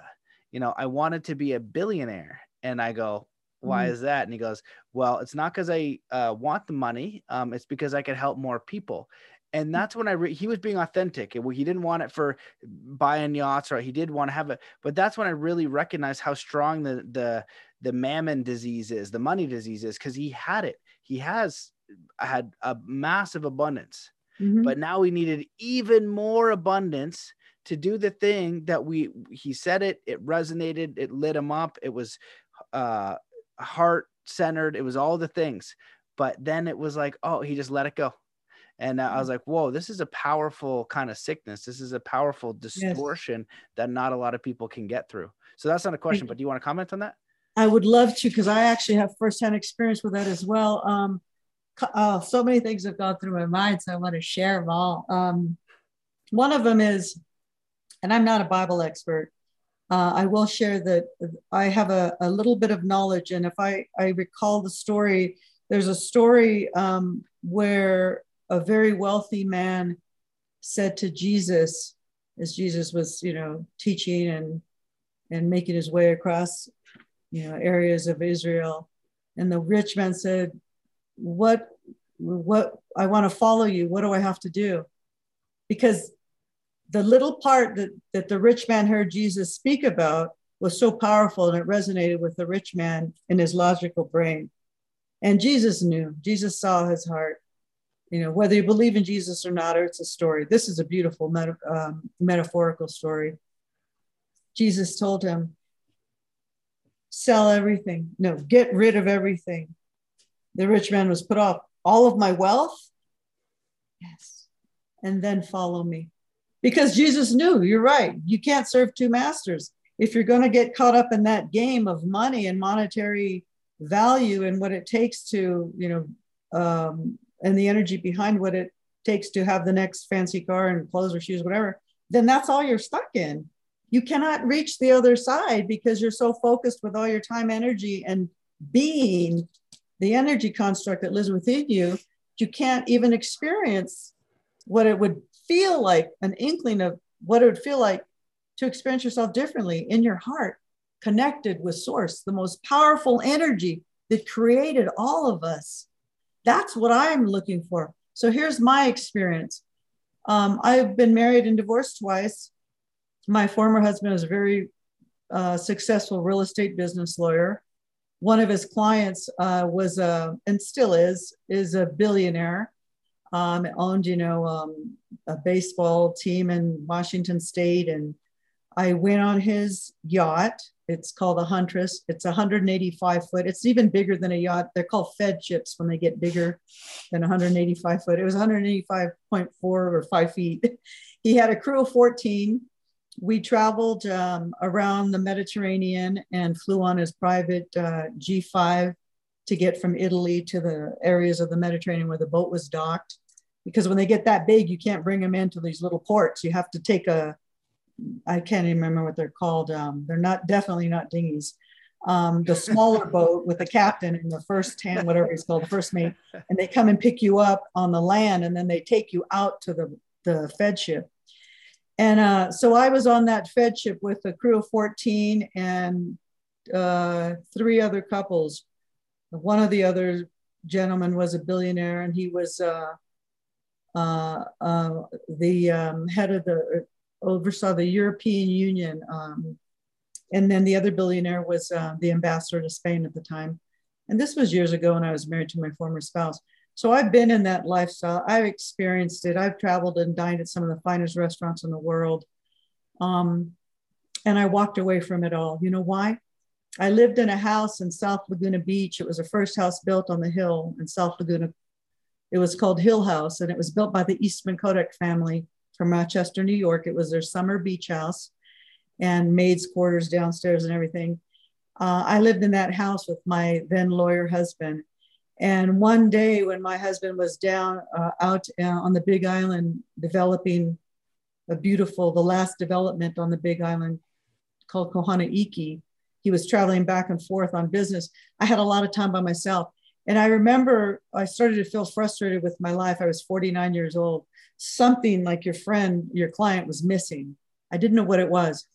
A: you know i wanted to be a billionaire and i go why mm. is that and he goes well it's not because i uh, want the money um, it's because i could help more people and that's when I re- he was being authentic. He didn't want it for buying yachts, or he did want to have it. But that's when I really recognized how strong the the the mammon disease is, the money disease is, because he had it. He has had a massive abundance, mm-hmm. but now he needed even more abundance to do the thing that we. He said it. It resonated. It lit him up. It was uh, heart centered. It was all the things. But then it was like, oh, he just let it go and I was mm. like, whoa, this is a powerful kind of sickness. This is a powerful distortion yes. that not a lot of people can get through. So that's not a question, but do you want to comment on that?
B: I would love to, because I actually have firsthand experience with that as well. Um, uh, so many things have gone through my mind, so I want to share them all. Um, one of them is, and I'm not a Bible expert. Uh, I will share that I have a, a, little bit of knowledge, and if I, I recall the story, there's a story um, where a very wealthy man said to Jesus, as Jesus was, you know, teaching and and making his way across, you know, areas of Israel, and the rich man said, "What, what? I want to follow you. What do I have to do?" Because the little part that, that the rich man heard Jesus speak about was so powerful and it resonated with the rich man in his logical brain. And Jesus knew, Jesus saw his heart. You know whether you believe in jesus or not or it's a story. This is a beautiful um, metaphorical story. Jesus told him sell everything. No get rid of everything. The rich man was put off. All of my wealth? Yes. And then follow me because jesus knew you're right you can't serve two masters if you're going to get caught up in that game of money and monetary value and what it takes to you know um, and the energy behind what it takes to have the next fancy car and clothes or shoes, whatever, then that's all you're stuck in. You cannot reach the other side because you're so focused with all your time, energy, and being the energy construct that lives within you. You can't even experience what it would feel like an inkling of what it would feel like to experience yourself differently in your heart, connected with Source, the most powerful energy that created all of us that's what I'm looking for. So here's my experience. Um, I've been married and divorced twice. My former husband is a very uh, successful real estate business lawyer. one of his clients uh, was a and still is is a billionaire. Um, owned you know um, a baseball team in Washington State, and I went on his yacht. It's called the Huntress. It's 185 foot. It's even bigger than a yacht. They're called Feadships when they get bigger than 185 foot. It was 185.4 or five feet. He had a crew of 14 we traveled um, around the Mediterranean and flew on his private uh, G5 to get from Italy to the areas of the Mediterranean where the boat was docked. Because when they get that big, you can't bring them into these little ports. You have to take a, I can't even remember what they're called. Um, they're not definitely not dinghies. Um, the smaller boat with the captain and the first hand, whatever he's called, the first mate, and they come and pick you up on the land, and then they take you out to the the Feadship and uh, so I was on that Feadship with a crew of 14 and uh, three other couples. One of the other gentlemen was a billionaire, and he was uh, the um, head of the oversaw the European Union. Um, and then the other billionaire was uh, the ambassador to Spain at the time. And this was years ago when I was married to my former spouse. So I've been in that lifestyle. I've experienced it. I've traveled and dined at some of the finest restaurants in the world. Um, and I walked away from it all. You know why? I lived in a house in South Laguna Beach. It was the first house built on the hill in South Laguna. It was called Hill House, and it was built by the Eastman Kodak family from Rochester, New York. It was their summer beach house and maids' quarters downstairs and everything. Uh, I lived in that house with my then lawyer husband and one day when my husband was down uh, out uh, on the Big Island developing a beautiful, the last development on the Big Island called Kohanaiki, he was traveling back and forth on business. I had a lot of time by myself. And I remember I started to feel frustrated with my life. I was 49 years old. Something like your friend, your client was missing. I didn't know what it was.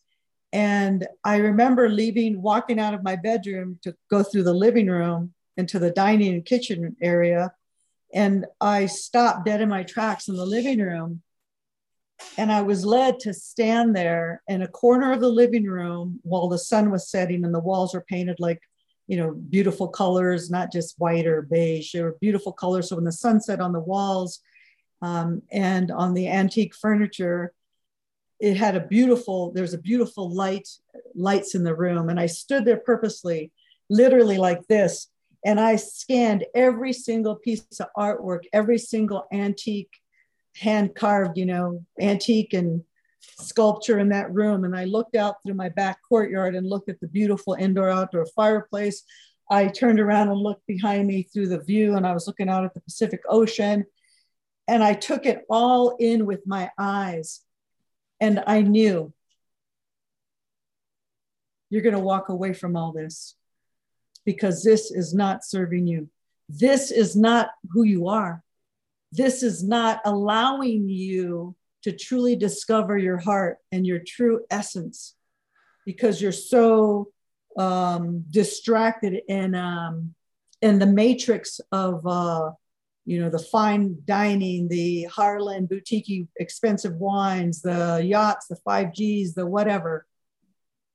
B: And I remember leaving, walking out of my bedroom to go through the living room into the dining and kitchen area. And I stopped dead in my tracks in the living room. And I was led to stand there in a corner of the living room while the sun was setting and the walls were painted like, you know, beautiful colors, not just white or beige. They were beautiful colors. So when the sun set on the walls um, and on the antique furniture, it had a beautiful, there's a beautiful light, lights in the room. And I stood there purposely, literally like this, and I scanned every single piece of artwork, every single antique, hand carved, you know, antique and sculpture in that room. And I looked out through my back courtyard and looked at the beautiful indoor outdoor fireplace. I turned around and looked behind me through the view, and I was looking out at the Pacific Ocean. And I took it all in with my eyes. And I knew you're going to walk away from all this because this is not serving you. This is not who you are. This is not allowing you to truly discover your heart and your true essence because you're so um, distracted in um, in the matrix of uh, you know the fine dining, the Harlan boutique expensive wines, the yachts, the five Gs, the whatever.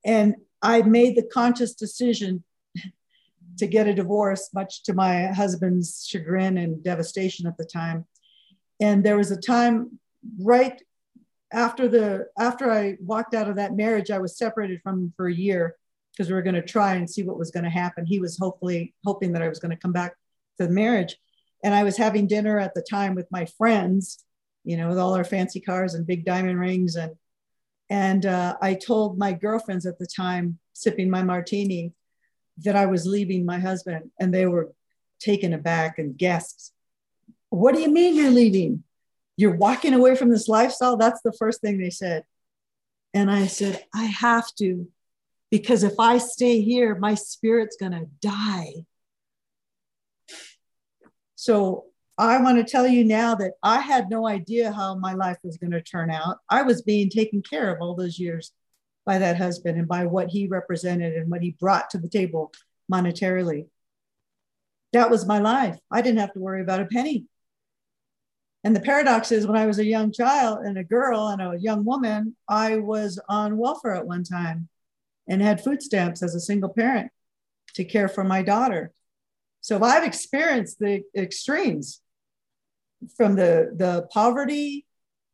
B: And I made the conscious decision to get a divorce, much to my husband's chagrin and devastation at the time. And there was a time right after the after I walked out of that marriage, I was separated from him for a year because we were going to try and see what was going to happen. He was hopefully hoping that I was going to come back to the marriage. And I was having dinner at the time with my friends, you know, with all our fancy cars and big diamond rings. And and uh, I told my girlfriends at the time, sipping my martini, that I was leaving my husband, and they were taken aback and guests. What do you mean you're leaving? You're walking away from this lifestyle? That's the first thing they said. And I said, I have to, because if I stay here, my spirit's going to die. So I want to tell you now that I had no idea how my life was going to turn out. I was being taken care of all those years by that husband and by what he represented and what he brought to the table monetarily. That was my life. I didn't have to worry about a penny. And the paradox is when I was a young child and a girl and a young woman, I was on welfare at one time and had food stamps as a single parent. to care for my daughter. So I've experienced the extremes from the, the poverty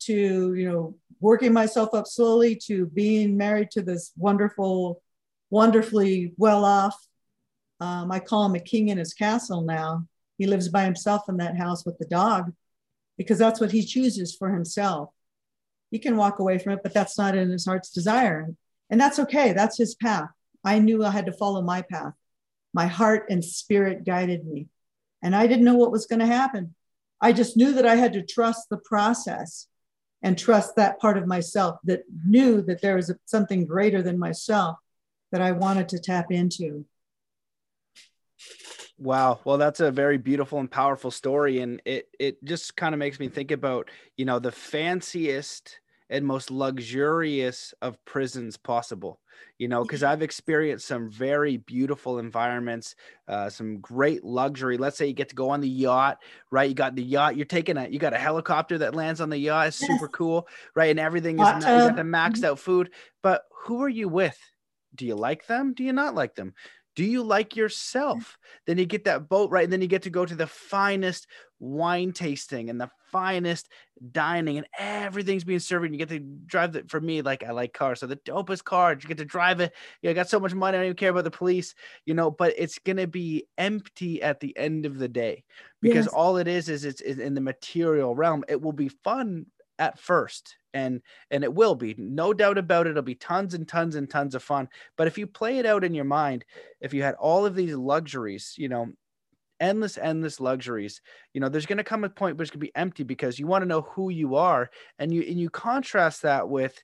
B: to, you know, working myself up slowly to being married to this wonderful, wonderfully well off. Um, I call him a king in his castle now. He lives by himself in that house with the dog because that's what he chooses for himself. He can walk away from it, but that's not in his heart's desire. And that's okay. That's his path. I knew I had to follow my path. My heart and spirit guided me. And I didn't know what was going to happen. I just knew that I had to trust the process and trust that part of myself that knew that there was something greater than myself that I wanted to tap into.
A: Wow. Well, that's a very beautiful and powerful story. And it, it just kind of makes me think about, you know, the fanciest and most luxurious of prisons possible you know because i've experienced some very beautiful environments uh, some great luxury. Let's say you get to go on the yacht right? You got the yacht you're taking a you got a helicopter that lands on the yacht it's super cool right? And everything is you got the maxed mm-hmm. out food but who are you with? Do you like them? Do you not like them do you like mm-hmm. yourself? Then you get that boat right, and then you get to go to the finest wine tasting and the finest dining, and everything's being served. And you get to drive it. For me, like I like cars, so the dopest car. You get to drive it. You know, I got so much money. I don't even care about the police, you know. But it's gonna be empty at the end of the day because yes. all it is is it's in the material realm. It will be fun at first and and it will be no doubt about it. It'll be tons and tons and tons of fun. But if you play it out in your mind if you had all of these luxuries you know endless endless luxuries you know there's going to come a point where it's going to be empty because you want to know who you are. And you and you contrast that with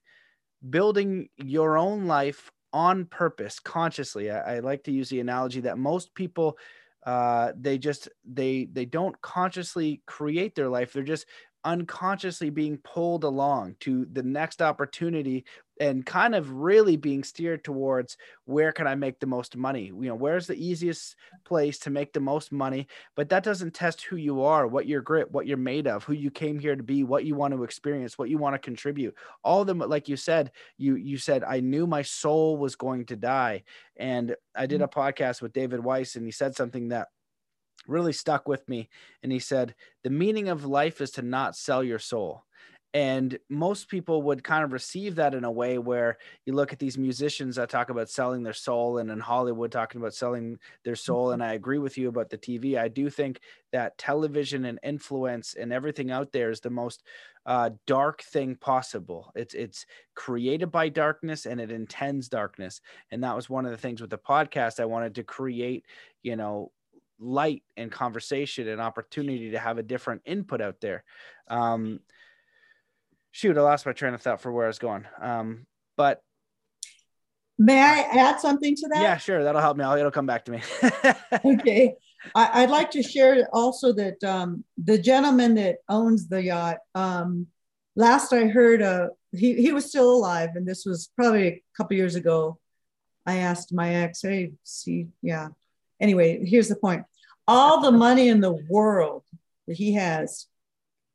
A: building your own life on purpose consciously. I, I like to use the analogy that most people uh, they just they they don't consciously create their life. They're just unconsciously being pulled along to the next opportunity and kind of really being steered towards where can I make the most money? You know, where's the easiest place to make the most money? But that doesn't test who you are, what your grit, what you're made of, who you came here to be, what you want to experience, what you want to contribute. All of them, like you said, you you said I knew my soul was going to die, and I did mm-hmm. a podcast with David Weiss, and he said something that really stuck with me. And he said, The meaning of life is to not sell your soul. And most people would kind of receive that in a way where you look at these musicians that talk about selling their soul and in Hollywood talking about selling their soul. And I agree with you about the TV. I do think that television and influence and everything out there is the most uh, dark thing possible. It's it's created by darkness and it intends darkness. And that was one of the things with the podcast. I wanted to create, you know, light and conversation and opportunity to have a different input out there. Um, shoot, I lost my train of thought for where I was going. Um, but
B: may I add something to that?
A: Yeah, sure. That'll help me. It'll come back to me.
B: okay. I, would like to share also that um, the gentleman that owns the yacht, um, last I heard, uh, he, he was still alive, and this was probably a couple years ago. I asked my ex, hey, see, yeah, anyway, here's the point. All the money in the world that he has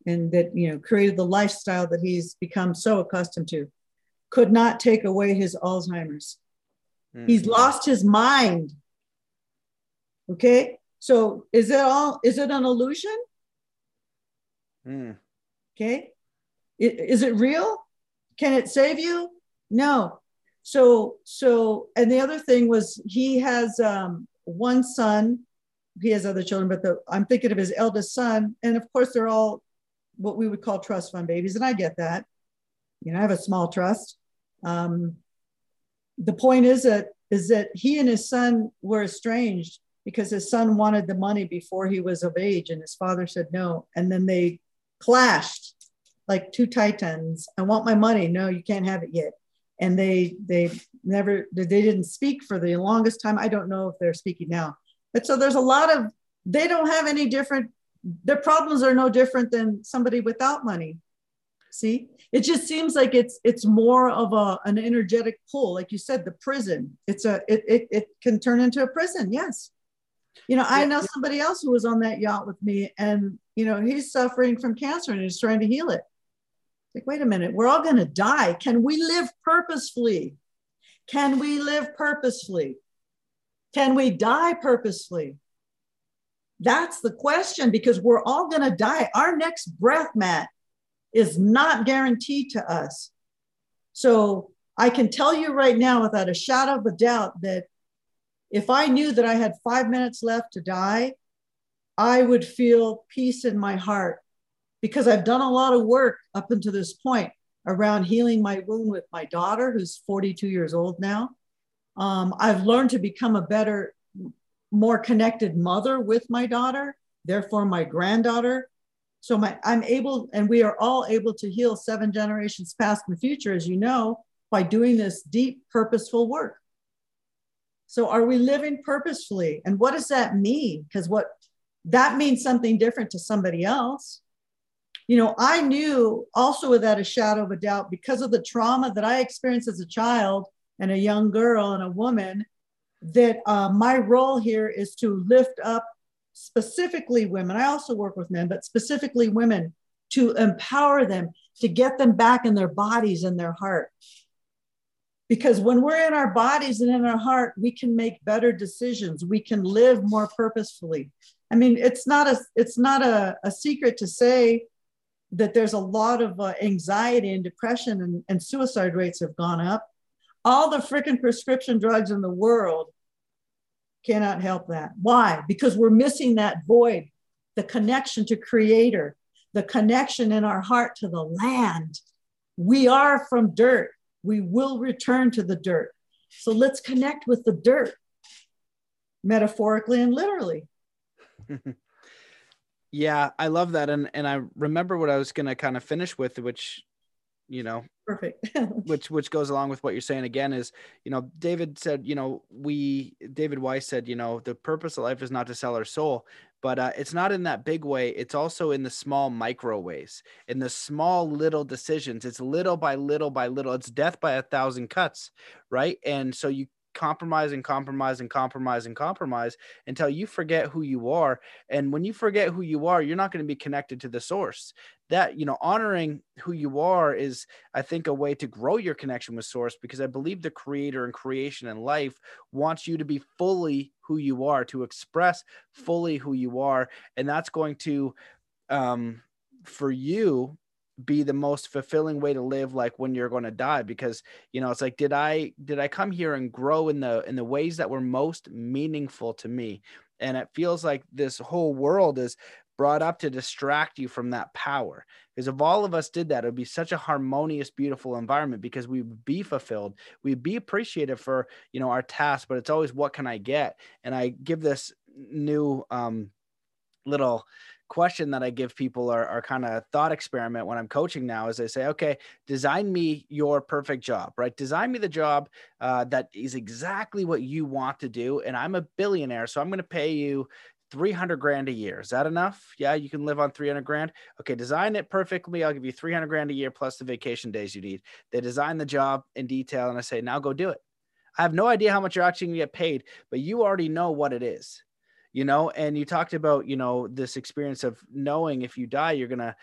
B: and that you know created the lifestyle that he's become so accustomed to could not take away his Alzheimer's. Mm-hmm. He's lost his mind. Okay? So is it all is it an illusion? Mm. Okay? Is it real? Can it save you? No. So so and the other thing was he has um one son. He has other children, but the, I'm thinking of his eldest son. And of course, they're all what we would call trust fund babies. And I get that. You know, I have a small trust. Um, the point is that is that he and his son were estranged because his son wanted the money before he was of age and his father said no and then they clashed like two titans i want my money no you can't have it yet and they they never they didn't speak for the longest time i don't know if they're speaking now but so there's a lot of they don't have any different their problems are no different than somebody without money see it just seems like it's it's more of a an energetic pull like you said the prison it's a it it, it can turn into a prison yes you know i know somebody else who was on that yacht with me and you know he's suffering from cancer and he's trying to heal it like, wait a minute, we're all going to die. Can we live purposefully? Can we live purposefully? Can we die purposefully? That's the question because we're all going to die. Our next breath, Matt, is not guaranteed to us. So I can tell you right now, without a shadow of a doubt, that if I knew that I had five minutes left to die, I would feel peace in my heart because I've done a lot of work up until this point around healing my wound with my daughter, who's 42 years old now. Um, I've learned to become a better, more connected mother with my daughter, therefore, my granddaughter. So my, I'm able, and we are all able to heal seven generations past and future, as you know, by doing this deep, purposeful work. So are we living purposefully? And what does that mean? Because what that means something different to somebody else. You know, I knew also without a shadow of a doubt because of the trauma that I experienced as a child and a young girl and a woman that uh, my role here is to lift up specifically women. I also work with men, but specifically women to empower them, to get them back in their bodies and their heart. Because when we're in our bodies and in our heart, we can make better decisions. We can live more purposefully. I mean, it's not a it's not a, a secret to say that there's a lot of uh, anxiety and depression and, and suicide rates have gone up. All the freaking prescription drugs in the world cannot help that. Why? Because we're missing that void, the connection to creator, the connection in our heart to the land. We are from dirt. We will return to the dirt. So let's connect with the dirt, metaphorically and literally.
A: yeah, I love that. And and I remember what I was gonna kind of finish with, which you know
B: perfect.
A: which which goes along with what you're saying again is you know david said you know we david weiss said you know the purpose of life is not to sell our soul but uh, it's not in that big way. It's also in the small micro ways in the small little decisions. It's little by little by little. It's death by a thousand cuts right? And so you compromise and compromise and compromise and compromise until you forget who you are. And when you forget who you are you're not going to be connected to the source. That you know honoring who you are is i think a way to grow your connection with source because i believe the creator and creation and life wants you to be fully who you are to express fully who you are. And that's going to um for you be the most fulfilling way to live like when you're going to die because you know it's like did i did i come here and grow in the in the ways that were most meaningful to me? And it feels like this whole world is brought up to distract you from that power because if all of us did that it would be such a harmonious beautiful environment because we would be fulfilled we'd be appreciated for you know our tasks but it's always what can i get? And i give this new um little question that I give people are, kind of thought experiment when I'm coaching now is I say, okay, design me your perfect job, right? Design me the job uh, that is exactly what you want to do. And I'm a billionaire, so I'm going to pay you 300 grand a year. Is that enough? Yeah, you can live on 300 grand. Okay, design it perfectly. I'll give you 300 grand a year plus the vacation days you need. They design the job in detail and I say, now go do it. I have no idea how much you're actually going to get paid, but you already know what it is you know and you talked about you know this experience of knowing if you die you're gonna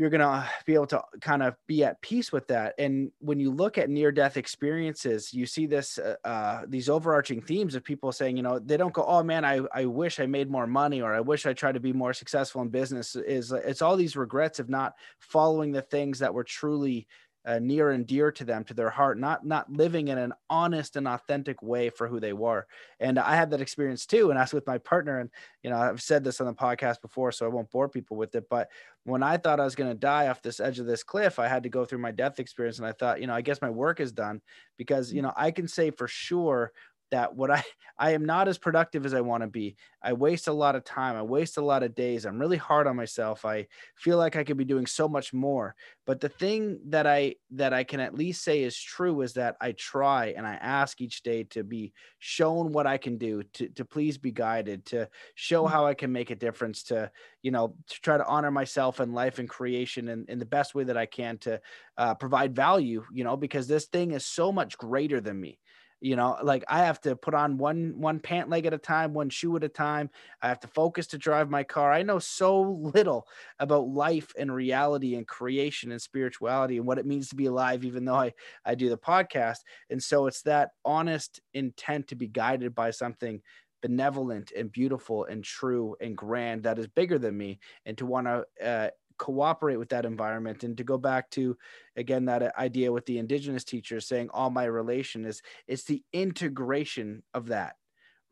A: you're gonna be able to kind of be at peace with that. And when you look at near death experiences you see this uh, uh, these overarching themes of people saying you know they don't go oh man I, I wish i made more money or i wish i tried to be more successful in business. Is it's all these regrets of not following the things that were truly uh, near and dear to them to their heart not not living in an honest and authentic way for who they were. And i had that experience too and i was with my partner. And you know i've said this on the podcast before so i won't bore people with it but when i thought i was going to die off this edge of this cliff i had to go through my death experience. And i thought you know i guess my work is done because you know i can say for sure that what I I am not as productive as I want to be. I waste a lot of time. I waste a lot of days. I'm really hard on myself. I feel like I could be doing so much more. But the thing that I that I can at least say is true is that I try and I ask each day to be shown what I can do, to to please be guided, to show mm. how I can make a difference, to you know, to try to honor myself and life and creation in, in the best way that I can to uh, provide value, you know, because this thing is so much greater than me you know like i have to put on one one pant leg at a time one shoe at a time. I have to focus to drive my car. I know so little about life and reality and creation and spirituality and what it means to be alive even though i i do the podcast. And so it's that honest intent to be guided by something benevolent and beautiful and true and grand that is bigger than me and to want to uh, cooperate with that environment. And to go back to again that uh, idea with the indigenous teachers saying all my relation is it's the integration of that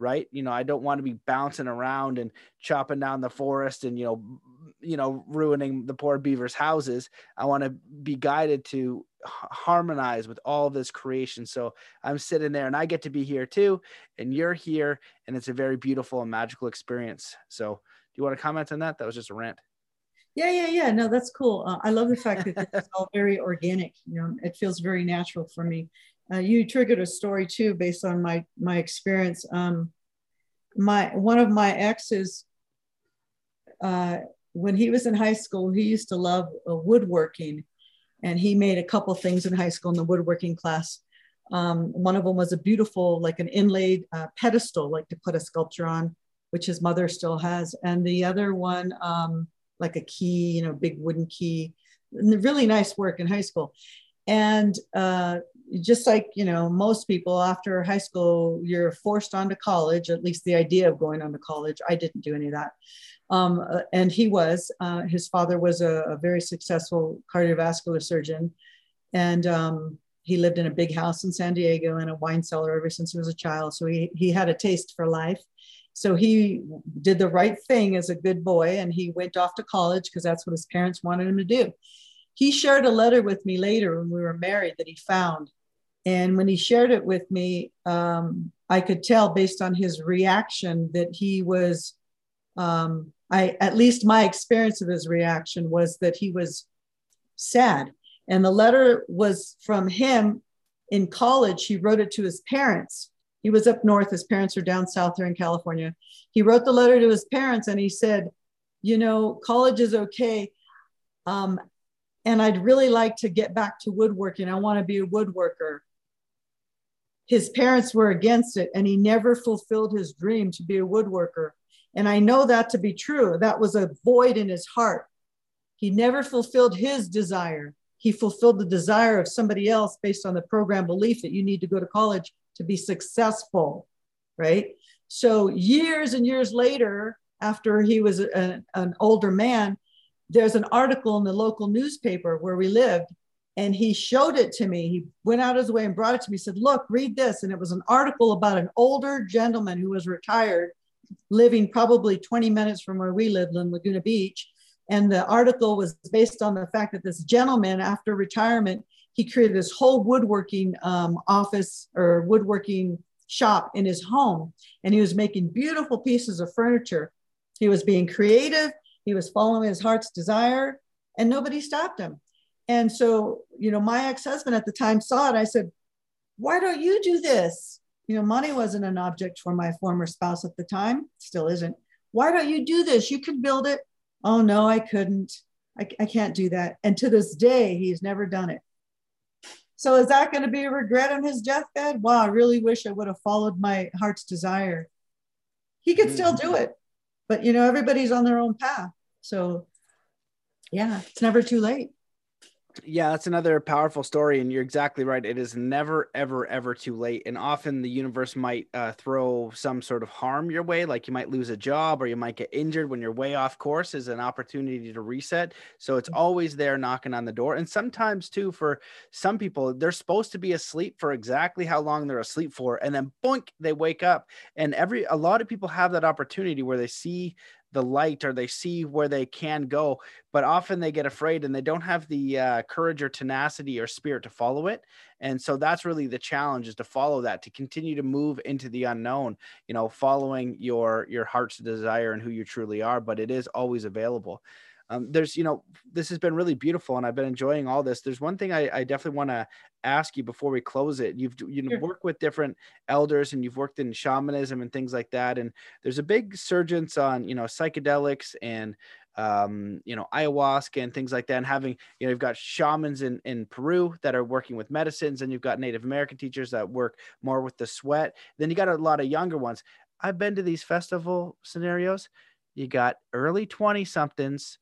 A: right? You know i don't want to be bouncing around and chopping down the forest and you know you know ruining the poor beavers houses. I want to be guided to harmonize with all this creation. So i'm sitting there and i get to be here too and you're here and it's a very beautiful and magical experience. So do you want to comment on that? That was just a rant
B: yeah, yeah, yeah. No, that's cool. Uh, I love the fact that it's all very organic. You know, it feels very natural for me. Uh, you triggered a story too, based on my my experience. Um, my one of my exes, uh, when he was in high school, he used to love uh, woodworking, and he made a couple things in high school in the woodworking class. Um, one of them was a beautiful, like an inlaid uh, pedestal, like to put a sculpture on, which his mother still has, and the other one. Um, like a key, you know, big wooden key. Really nice work in high school. And uh, just like, you know, most people after high school, you're forced onto college, at least the idea of going on to college. I didn't do any of that. Um, uh, and he was, uh, his father was a, a, very successful cardiovascular surgeon. And um, he lived in a big house in San Diego and a wine cellar ever since he was a child. So he, he had a taste for life. So he did the right thing as a good boy and he went off to college because that's what his parents wanted him to do. He shared a letter with me later when we were married that he found. And when he shared it with me, um, I could tell based on his reaction that he was, um, I at least my experience of his reaction was that he was sad. And the letter was from him in college. He wrote it to his parents he was up north. His parents are down south there in California. He wrote the letter to his parents and he said, You know, college is okay. Um, and I'd really like to get back to woodworking. I want to be a woodworker. His parents were against it and he never fulfilled his dream to be a woodworker. And I know that to be true. That was a void in his heart. He never fulfilled his desire. He fulfilled the desire of somebody else based on the program belief that you need to go to college to be successful, right? So years and years later, after he was a, an older man, there's an article in the local newspaper where we lived, and he showed it to me. He went out of his way and brought it to me. He said, "Look, read this." And it was an article about an older gentleman who was retired, living probably 20 minutes from where we lived in Laguna Beach. And the article was based on the fact that this gentleman, after retirement, he created this whole woodworking um, office or woodworking shop in his home. And he was making beautiful pieces of furniture. He was being creative, he was following his heart's desire, and nobody stopped him. And so, you know, my ex husband at the time saw it. I said, Why don't you do this? You know, money wasn't an object for my former spouse at the time, still isn't. Why don't you do this? You could build it. Oh, no, I couldn't. I, I can't do that. And to this day, he's never done it. So is that going to be a regret on his deathbed? Wow, I really wish I would have followed my heart's desire. He could mm-hmm. still do it, but you know, everybody's on their own path. So yeah, it's never too late
A: yeah, that's another powerful story, and you're exactly right. It is never, ever, ever too late. And often the universe might uh, throw some sort of harm your way, like you might lose a job or you might get injured when you're way off course, Is an opportunity to reset. So it's mm-hmm. always there knocking on the door. And sometimes, too, for some people, they're supposed to be asleep for exactly how long they're asleep for, and then boink, they wake up. And every a lot of people have that opportunity where they see the light or they see where they can go but often they get afraid and they don't have the uh, courage or tenacity or spirit to follow it. And so that's really the challenge is to follow that to continue to move into the unknown you know following your your heart's desire and who you truly are but it is always available um, there's you know this has been really beautiful and i've been enjoying all this there's one thing i, I definitely want to ask you before we close it you've you know sure. worked with different elders and you've worked in shamanism and things like that and there's a big surgence on you know psychedelics and um, you know, ayahuasca and things like that, and having, you know, you've got shamans in, in Peru that are working with medicines, and you've got Native American teachers that work more with the sweat. Then you got a lot of younger ones. I've been to these festival scenarios. You got early 20 somethings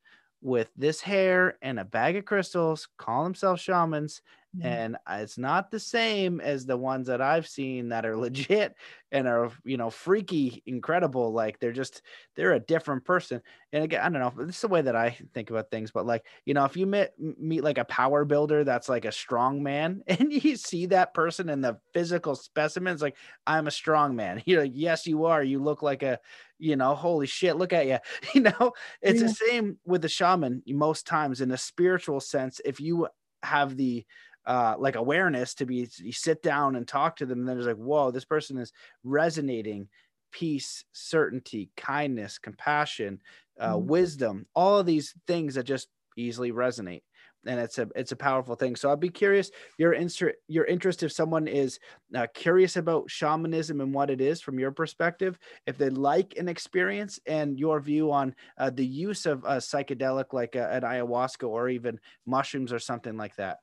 A: with this hair and a bag of crystals, call themselves shamans, Mm-hmm. and it's not the same as the ones that I've seen that are legit and are you know freaky, incredible. Like they're just they're a different person. And again, I don't know. This is the way that I think about things. But like you know, if you meet meet like a power builder that's like a strong man, and you see that person in the physical specimen, it's like I'm a strong man. You're like, yes, you are. You look like a you know, holy shit, look at you. You know, it's yeah. the same with the shaman most times in a spiritual sense. If you have the uh, like awareness to be you sit down and talk to them and then it's like whoa this person is resonating. Peace certainty kindness compassion uh, mm-hmm. wisdom. All of these things that just easily resonate and it's a it's a powerful thing. So i'd be curious your interest your interest if someone is uh, curious about shamanism and what it is from your perspective if they like an experience and your view on uh, the use of a psychedelic like a, an ayahuasca or even mushrooms or something like that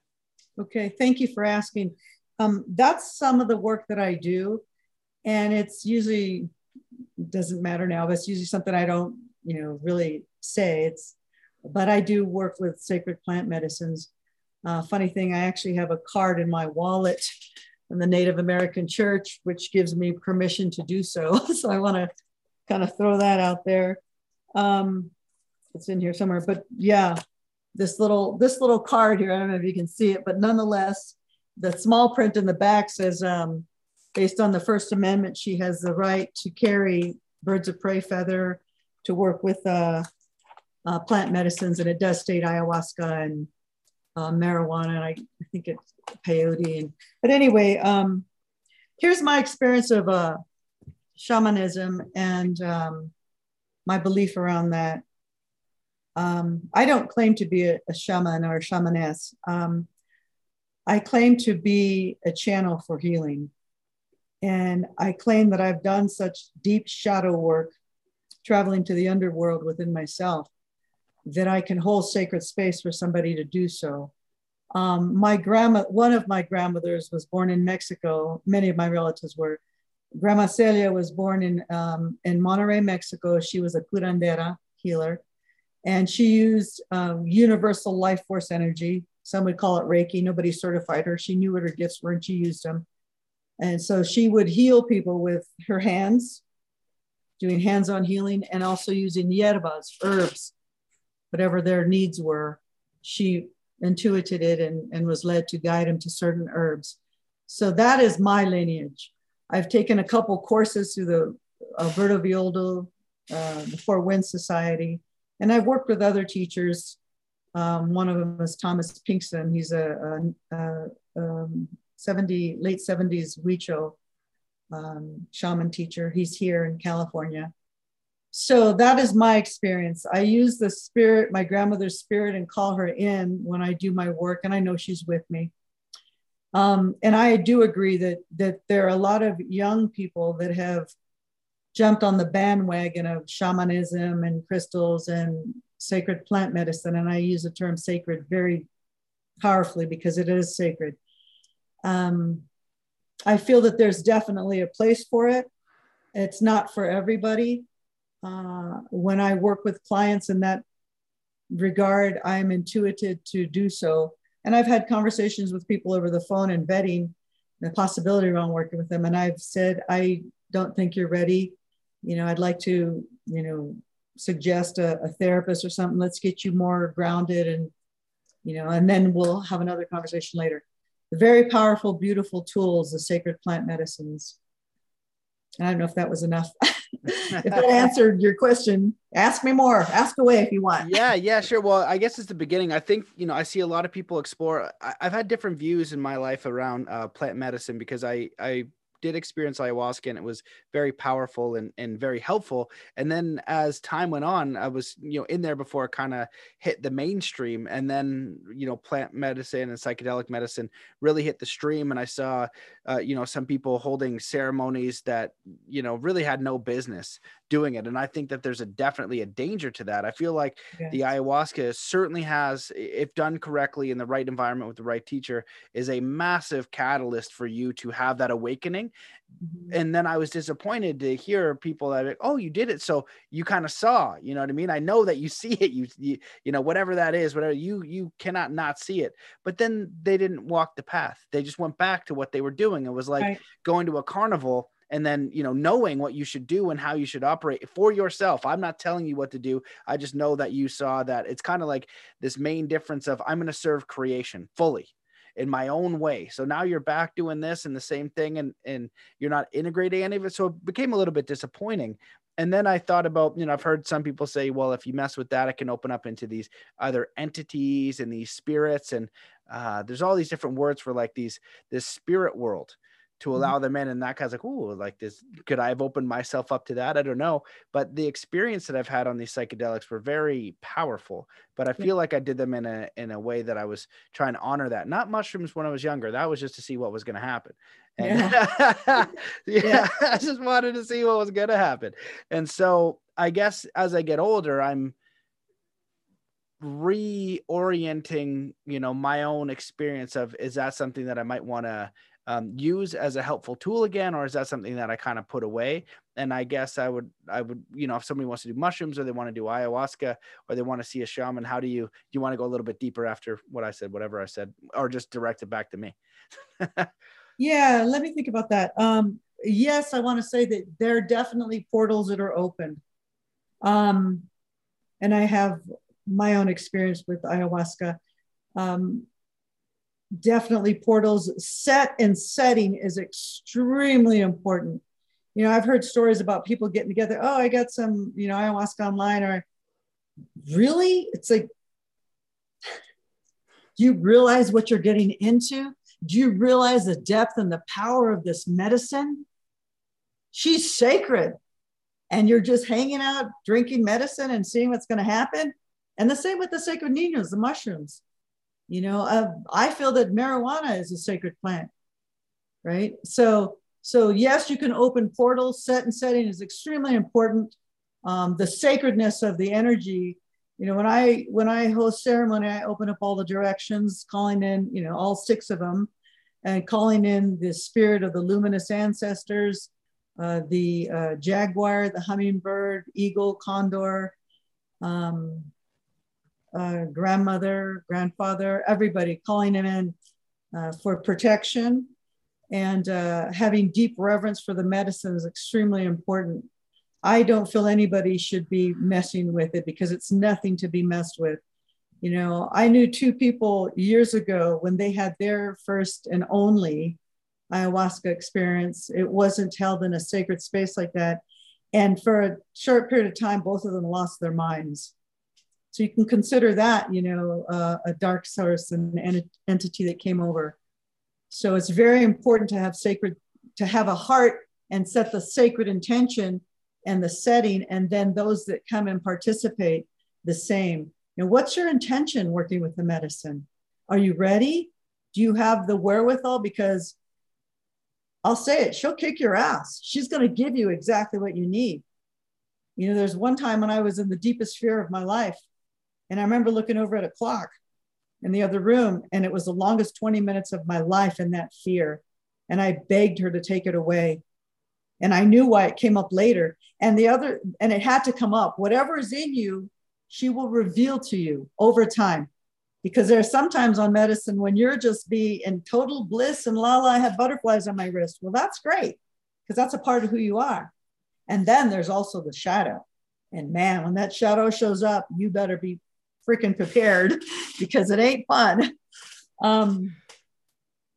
B: Okay, thank you for asking. Um, that's some of the work that I do, and it's usually doesn't matter now. But it's usually something I don't, you know, really say. It's, but I do work with sacred plant medicines. Uh, funny thing, I actually have a card in my wallet from the Native American Church, which gives me permission to do so. so I want to kind of throw that out there. Um, it's in here somewhere, but yeah, this little this little card here. I don't know if you can see it, but nonetheless, the small print in the back says, um, based on the First Amendment, she has the right to carry birds of prey feather to work with uh, uh, plant medicines, and it does state ayahuasca and uh, marijuana, and I, I, think it's peyote. And but anyway, um, here's my experience of uh, shamanism and um, my belief around that. Um, I don't claim to be a, a shaman or a shamaness. Um, I claim to be a channel for healing. And I claim that I've done such deep shadow work, traveling to the underworld within myself, that I can hold sacred space for somebody to do so. Um, my grandma, one of my grandmothers was born in Mexico. Many of my relatives were. Grandma Celia was born in, um, in Monterrey, Mexico. She was a curandera healer. And she used um, universal life force energy. Some would call it Reiki. Nobody certified her. She knew what her gifts were and she used them. And so she would heal people with her hands, doing hands on healing, and also using hierbas, herbs, whatever their needs were. She intuited it and, and was led to guide them to certain herbs. So that is my lineage. I've taken a couple courses through the Alberto Villoldo, uh, the Four Winds Society, and I've worked with other teachers. Um, one of them is Thomas Pinkson. He's a, a, a um, 70, late 70s Huichol um, shaman teacher. He's here in California. So that is my experience. I use the spirit, my grandmother's spirit, and call her in when I do my work, and I know she's with me. Um, and I do agree that that there are a lot of young people that have jumped on the bandwagon of shamanism and crystals and sacred plant medicine. And I use the term sacred very powerfully because it is sacred. Um, I feel that there's definitely a place for it. It's not for everybody. Uh, when I work with clients in that regard, I'm intuited to do so. And I've had conversations with people over the phone and vetting the possibility around working with them. And I've said, I don't think you're ready you know, I'd like to, you know, suggest a, a therapist or something. Let's get you more grounded and, you know, and then we'll have another conversation later. The very powerful, beautiful tools, the sacred plant medicines. I don't know if that was enough. if that answered your question, ask me more. Ask away if you want.
A: Yeah, yeah, sure. Well, I guess it's the beginning. I think you know I see a lot of people explore. I, have had different views in my life around uh, plant medicine because I I did experience ayahuasca and it was very powerful and, and very helpful. And then as time went on, I was, you know, in there before it kind of hit the mainstream. And then, you know, plant medicine and psychedelic medicine really hit the stream. And I saw, uh, you know, some people holding ceremonies that, you know, really had no business doing it. And I think that there's a definitely a danger to that. I feel like yes. the ayahuasca certainly has, if done correctly in the right environment with the right teacher, is a massive catalyst for you to have that awakening. Mm-hmm. And then I was disappointed to hear people that, like, oh, you did it. So you kind of saw, you know what I mean? I know that you see it, you, you, you know, whatever that is, whatever you, you cannot not see it. But then they didn't walk the path. They just went back to what they were doing. It was like right. going to a carnival and then you know knowing what you should do and how you should operate for yourself i'm not telling you what to do i just know that you saw that it's kind of like this main difference of i'm going to serve creation fully in my own way. So now you're back doing this and the same thing and and you're not integrating any of it. So it became a little bit disappointing. And then I thought about, you know, I've heard some people say, well, if you mess with that, it can open up into these other entities and these spirits. And uh, there's all these different words for like these, this spirit world to mm-hmm. allow them in. And that guy's like, oh, like this, could I have opened myself up to that? I don't know. But the experience that I've had on these psychedelics were very powerful. But I feel like I did them in a in a way that I was trying to honor that. Not mushrooms when I was younger. That was just to see what was going to happen. And yeah. yeah, yeah, I just wanted to see what was going to happen. And so I guess as I get older, I'm reorienting you know my own experience of is that something that i might want to um, use as a helpful tool again, or is that something that I kind of put away? And I guess I would, I would, you know, if somebody wants to do mushrooms or they want to do ayahuasca or they want to see a shaman, how do you, do you want to go a little bit deeper after what I said, whatever I said, or just direct it back to me?
B: yeah, let me think about that. Um, yes, I want to say that there are definitely portals that are open. Um, and I have my own experience with ayahuasca. Um, definitely portals. Set and setting is extremely important. You know i've heard stories about people getting together oh i got some you know ayahuasca online or really? It's like do you realize what you're getting into? Do you realize the depth and the power of this medicine? She's sacred and you're just hanging out drinking medicine and seeing what's going to happen? And the same with the sacred ninos the mushrooms you know, uh, I feel that marijuana is a sacred plant, right? So, so yes, you can open portals. Set and setting is extremely important. Um, the sacredness of the energy. You know, when I when I host ceremony, I open up all the directions, calling in, you know, all six of them, and calling in the spirit of the luminous ancestors, uh, the uh, jaguar, the hummingbird, eagle, condor, um, uh, grandmother, grandfather, everybody calling him in uh, for protection. And uh, having deep reverence for the medicine is extremely important. I don't feel anybody should be messing with it because it's nothing to be messed with. You know, I knew two people years ago when they had their first and only ayahuasca experience. It wasn't held in a sacred space like that. And for a short period of time, both of them lost their minds so you can consider that, you know, uh, a dark source and an entity that came over. So it's very important to have sacred, to have a heart and set the sacred intention and the setting, and then those that come and participate the same. Know, what's your intention working with the medicine? Are you ready? Do you have the wherewithal? Because I'll say it, she'll kick your ass. She's going to give you exactly what you need. You know, there's one time when I was in the deepest fear of my life, and I remember looking over at a clock in the other room, and it was the longest 20 minutes of my life in that fear. And I begged her to take it away. And I knew why it came up later. And the other, and it had to come up. Whatever is in you, she will reveal to you over time. Because there are sometimes on medicine when you're just be in total bliss and la la, I have butterflies on my wrist. Well, that's great because that's a part of who you are. And then there's also the shadow. And man, when that shadow shows up, you better be freaking prepared because it ain't fun. Um,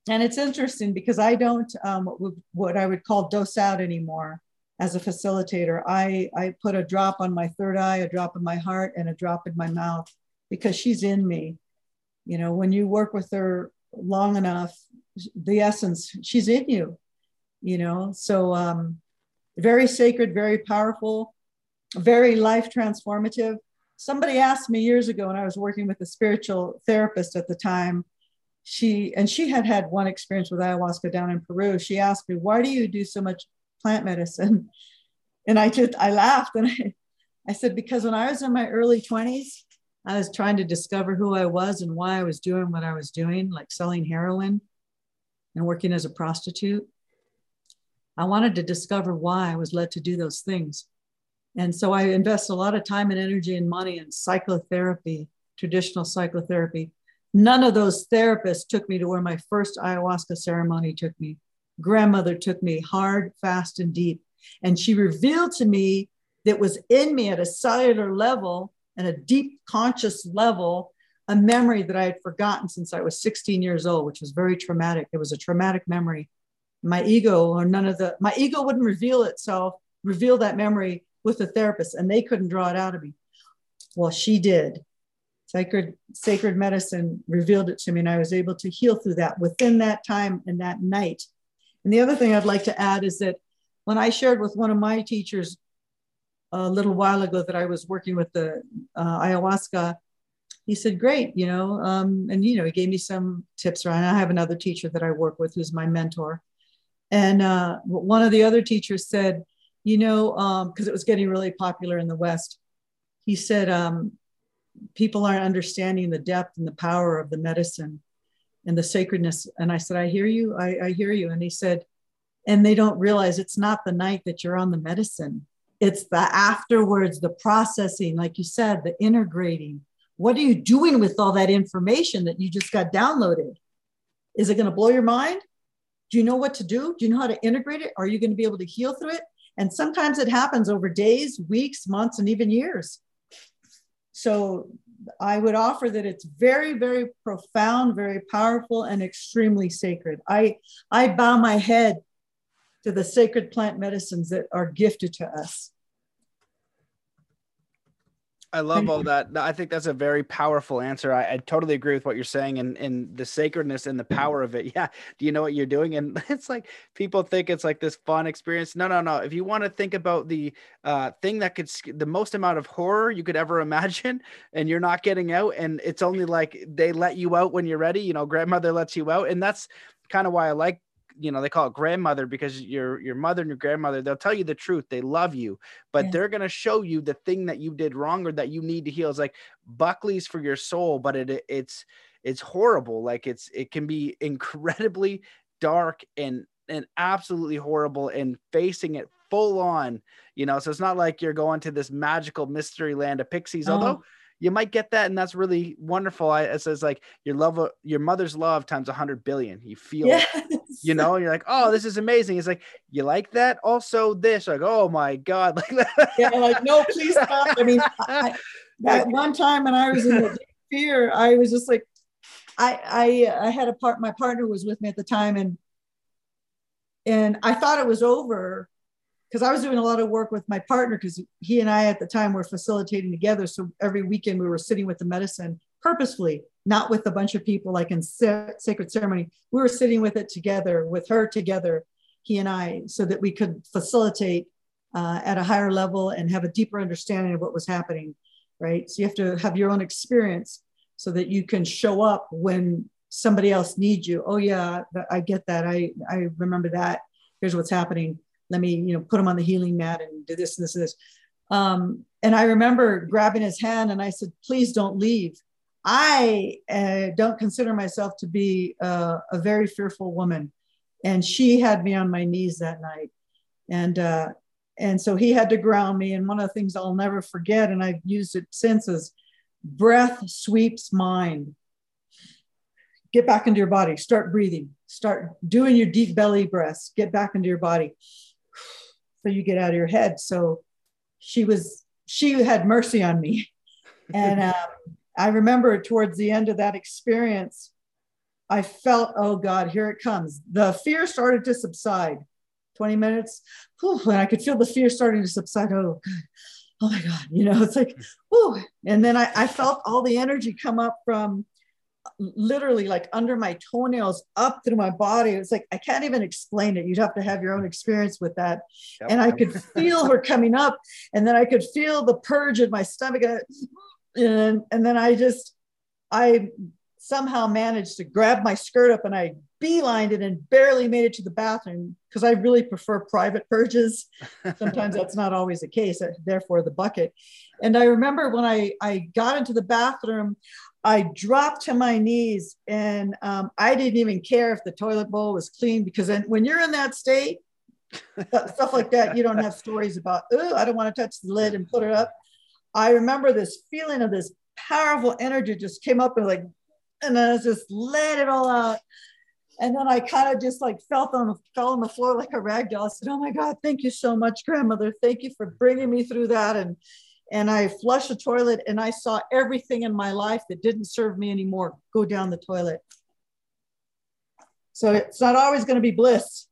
B: and it's interesting because I don't um, what I would call dose out anymore as a facilitator. I, I put a drop on my third eye, a drop in my heart, and a drop in my mouth because she's in me. You know, when you work with her long enough, the essence, she's in you. you know. So um, very sacred, very powerful, very life transformative. Somebody asked me years ago when I was working with a spiritual therapist at the time. She and she had had one experience with ayahuasca down in Peru. She asked me, "Why do you do so much plant medicine?" And I just I laughed and I, I said, "Because when I was in my early 20s, I was trying to discover who I was and why I was doing what I was doing, like selling heroin and working as a prostitute. I wanted to discover why I was led to do those things. And so I invest a lot of time and energy and money in psychotherapy, traditional psychotherapy. None of those therapists took me to where my first ayahuasca ceremony took me. Grandmother took me hard, fast, and deep. And she revealed to me that was in me at a cellular level and a deep conscious level a memory that I had forgotten since I was 16 years old, which was very traumatic. It was a traumatic memory. My ego, or none of the, my ego wouldn't reveal itself, reveal that memory with the therapist and they couldn't draw it out of me. Well, she did. Sacred, sacred medicine revealed it to me, and I was able to heal through that within that time and that night. And the other thing I'd like to add is that when I shared with one of my teachers a little while ago that I was working with the uh, ayahuasca, he said, "Great, you know," um, and you know, he gave me some tips around. I have another teacher that I work with who's my mentor, and uh, one of the other teachers said, you know, because um, it was getting really popular in the West. He said, um, people aren't understanding the depth and the power of the medicine and the sacredness. And I said, I hear you. I, I hear you. And he said, and they don't realize it's not the night that you're on the medicine. It's the afterwards, the processing, like you said, the integrating. What are you doing with all that information that you just got downloaded? Is it going to blow your mind? Do you know what to do? Do you know how to integrate it? Are you going to be able to heal through it? And sometimes it happens over days, weeks, months, and even years. So I would offer that it's very, very profound, very powerful, and extremely sacred. I, I bow my head to the sacred plant medicines that are gifted to us.
A: I love all that. I think that's a very powerful answer. I, I, totally agree with what you're saying and, and the sacredness and the power of it. Yeah. Do you know what you're doing? And it's like people think it's like this fun experience. No, no, no. If you want to think about the uh, thing that could, the most amount of horror you could ever imagine, and you're not getting out, and it's only like they let you out when you're ready, you know, grandmother lets you out. And that's kind of why I like you know they call it grandmother because your your mother and your grandmother they'll tell you the truth they love you but yeah. they're going to show you the thing that you did wrong or that you need to heal it's like buckley's for your soul but it it's it's horrible like it's it can be incredibly dark and and absolutely horrible and facing it full on you know so it's not like you're going to this magical mystery land of pixies oh. although you might get that and that's really wonderful. I, it says like your love your mother's love times a 100 billion. You feel yes. you know you're like oh this is amazing. It's like you like that? Also this. Like oh my god. Like
B: yeah like no please stop. I mean I, that one time when i was in the fear i was just like i i i had a part my partner was with me at the time and and i thought it was over because I was doing a lot of work with my partner because he and I at the time were facilitating together. So every weekend we were sitting with the medicine purposefully, not with a bunch of people like in sacred ceremony. We were sitting with it together, with her together, he and I, so that we could facilitate uh, at a higher level and have a deeper understanding of what was happening. Right. So you have to have your own experience so that you can show up when somebody else needs you. Oh yeah, I get that. I I remember that. Here's what's happening let me you know put him on the healing mat and do this and this and this. Um, and i remember grabbing his hand and i said please don't leave. I uh, don't consider myself to be a very fearful woman. And she had me on my knees that night. And uh, and so he had to ground me. And one of the things i'll never forget and i've used it since is breath sweeps mind. Get back into your body. Start breathing. Start doing your deep belly breaths. Get back into your body so you get out of your head. So she was, she had mercy on me. And um, I remember towards the end of that experience, I felt, oh God, here it comes. The fear started to subside. 20 minutes, whew, and I could feel the fear starting to subside. Oh, God. oh my God, you know, it's like, whew. And then I, I felt all the energy come up from literally like under my toenails up through my body. It's like I can't even explain it. You'd have to have your own experience with that. Yep. And I could feel her coming up, and then I could feel the purge in my stomach, and and then I just I somehow managed to grab my skirt up and I beelined it and barely made it to the bathroom because I really prefer private purges. Sometimes that's not always the case, therefore the bucket. And I remember when I, I got into the bathroom, I dropped to my knees and um, I didn't even care if the toilet bowl was clean because then when you're in that state, stuff like that, you don't have stories about, oh, I don't want to touch the lid and put it up. I remember this feeling of this powerful energy just came up and like and then I just let it all out. And then I kind of just like felt on fell on the floor like a rag doll. I said, "Oh my God, thank you so much, grandmother. Thank you for bringing me through that." And and I flushed the toilet, and I saw everything in my life that didn't serve me anymore go down the toilet. So it's not always going to be bliss.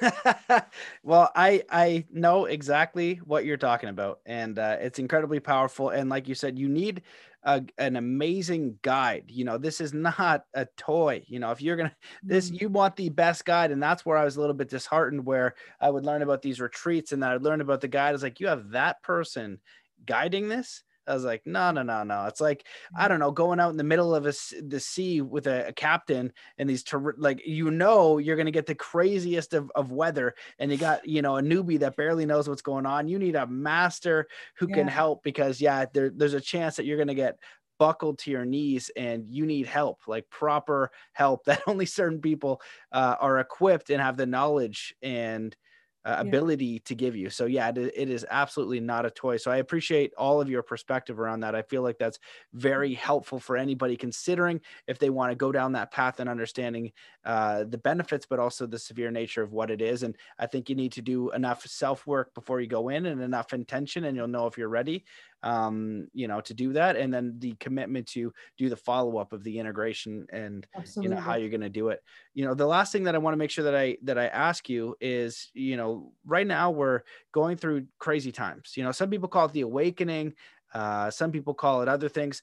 A: well, I I know exactly what you're talking about, and uh, it's incredibly powerful. And like you said, you need a, an amazing guide. You know, this is not a toy. You know, if you're gonna this, mm-hmm. you want the best guide, and that's where I was a little bit disheartened. Where I would learn about these retreats, and then I'd learn about the guide. I was like, you have that person guiding this I was like, no, no, no, no. It's like I mm. don't know, going out in the middle of a, the sea with a, a captain and these ter- like you know you're gonna get the craziest of, of weather, and you got you know a newbie that barely knows what's going on. You need a master who yeah. can help because yeah, there, there's a chance that you're gonna get buckled to your knees and you need help like proper help that only certain people uh, are equipped and have the knowledge and uh, yeah. ability to give you. So yeah, it, it is absolutely not a toy. So I appreciate all of your perspective around that. I feel like that's very mm-hmm. helpful for anybody considering if they want to go down that path and understanding uh, the benefits, but also the severe nature of what it is. And I think you need to do enough self work before you go in and enough intention, and you'll know if you're ready um, you know, to do that. And then the commitment to do the follow up of the integration and, Absolutely. you know, how you're going to do it. You know, the last thing that I want to make sure that I, that I ask you is, you know, right now we're going through crazy times. You know, some people call it the awakening. Uh, some people call it other things.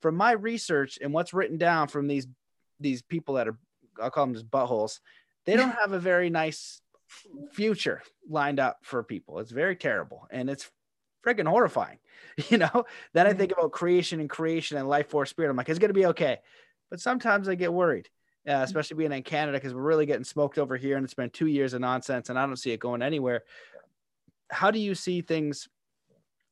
A: From my research and what's written down from these, these people that are, I'll call them just buttholes, they don't have a very nice future lined up for people. It's very terrible and it's freaking horrifying. You know, then I think about creation and creation and life force spirit. I'm like, it's going to be okay. But sometimes I get worried, uh, mm. especially being in Canada because we're really getting smoked over here and it's been two years of nonsense and I don't see it going anywhere. How do you see things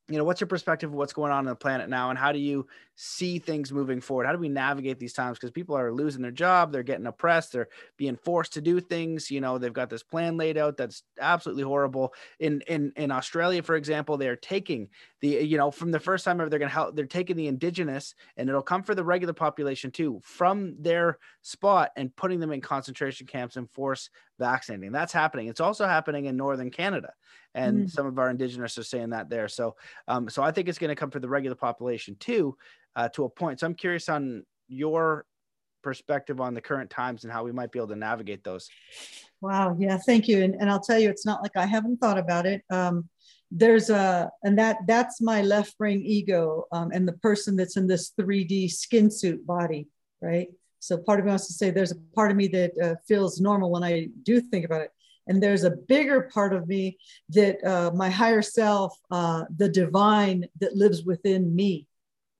A: you know what's your perspective of what's going on on the planet now and how do you see things moving forward? How do we navigate these times? Because people are losing their job they're getting oppressed they're being forced to do things you know they've got this plan laid out that's absolutely horrible. In in in australia for example they're taking the you know from the first time ever they're going to help they're taking the indigenous and it'll come for the regular population too from their spot and putting them in concentration camps and force vaccinating. That's happening. It's also happening in northern canada and mm. some of our indigenous are saying that there. So, um, so I think it's going to come for the regular population too, uh, to a point. So I'm curious on your perspective on the current times and how we might be able to navigate those.
B: Wow. Yeah. Thank you. And, and I'll tell you, it's not like I haven't thought about it. Um, there's a, and that that's my left brain ego um, and the person that's in this 3D skin suit body, right? So part of me wants to say there's a part of me that uh, feels normal when I do think about it and there's a bigger part of me that uh, my higher self uh, the divine that lives within me.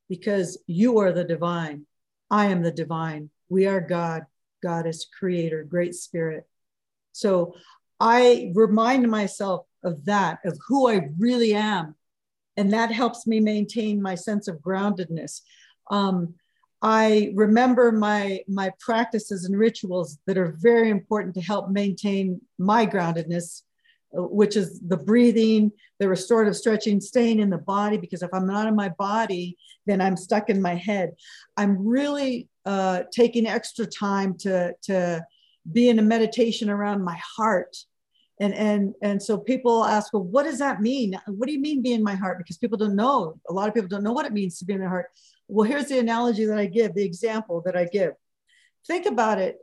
B: Because you are the divine. I am the divine. We are god. Goddess creator great spirit. So i remind myself of that of who i really am. And that helps me maintain my sense of groundedness. Um, I remember my my practices and rituals that are very important to help maintain my groundedness, uh, which is the breathing, the restorative stretching, staying in the body. Because if I'm not in my body, then I'm stuck in my head. I'm really uh, taking extra time to to be in a meditation around my heart. And, and, and so people ask, well, what does that mean? What do you mean be in my heart? Because people don't know. A lot of people don't know what it means to be in their heart. Well, here's the analogy that I give, the example that I give. Think about it.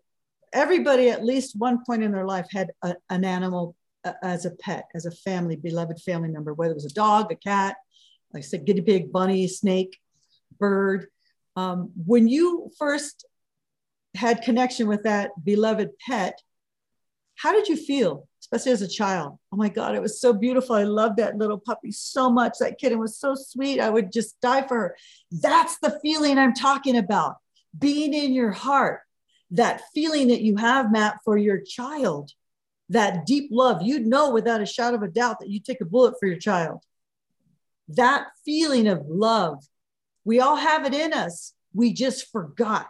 B: Everybody, at least one point in their life, had a, an animal uh, as a pet, as a family, beloved family member, whether it was a dog, a cat, like I said, guinea pig, bunny, snake, bird. Um, when you first had connection with that beloved pet, how did you feel, especially as a child? Oh my God, it was so beautiful. I loved that little puppy so much. That kitten was so sweet. I would just die for her. That's the feeling I'm talking about. Being in your heart, that feeling that you have, Matt, for your child, that deep love. You'd know without a shadow of a doubt that you take a bullet for your child. That feeling of love, we all have it in us. We just forgot.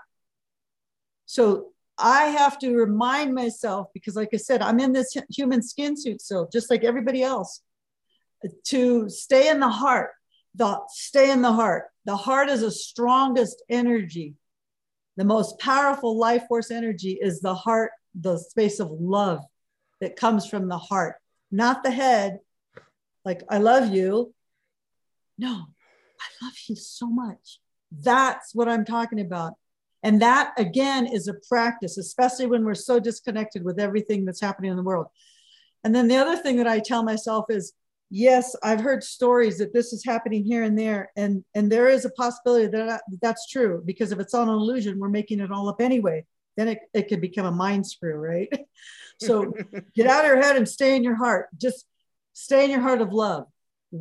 B: So I have to remind myself because, like I said, I'm in this human skin suit still, just like everybody else, to stay in the heart. The stay in the heart. The heart is the strongest energy. The most powerful life force energy is the heart, the space of love that comes from the heart, not the head. Like, I love you. No, I love you so much. That's what I'm talking about. And that again is a practice, especially when we're so disconnected with everything that's happening in the world. And then the other thing that I tell myself is, yes, I've heard stories that this is happening here and there, and and there is a possibility that that's true because if it's all an illusion, we're making it all up anyway. Then it, it could become a mind screw, right? so get out of your head and stay in your heart. Just stay in your heart of love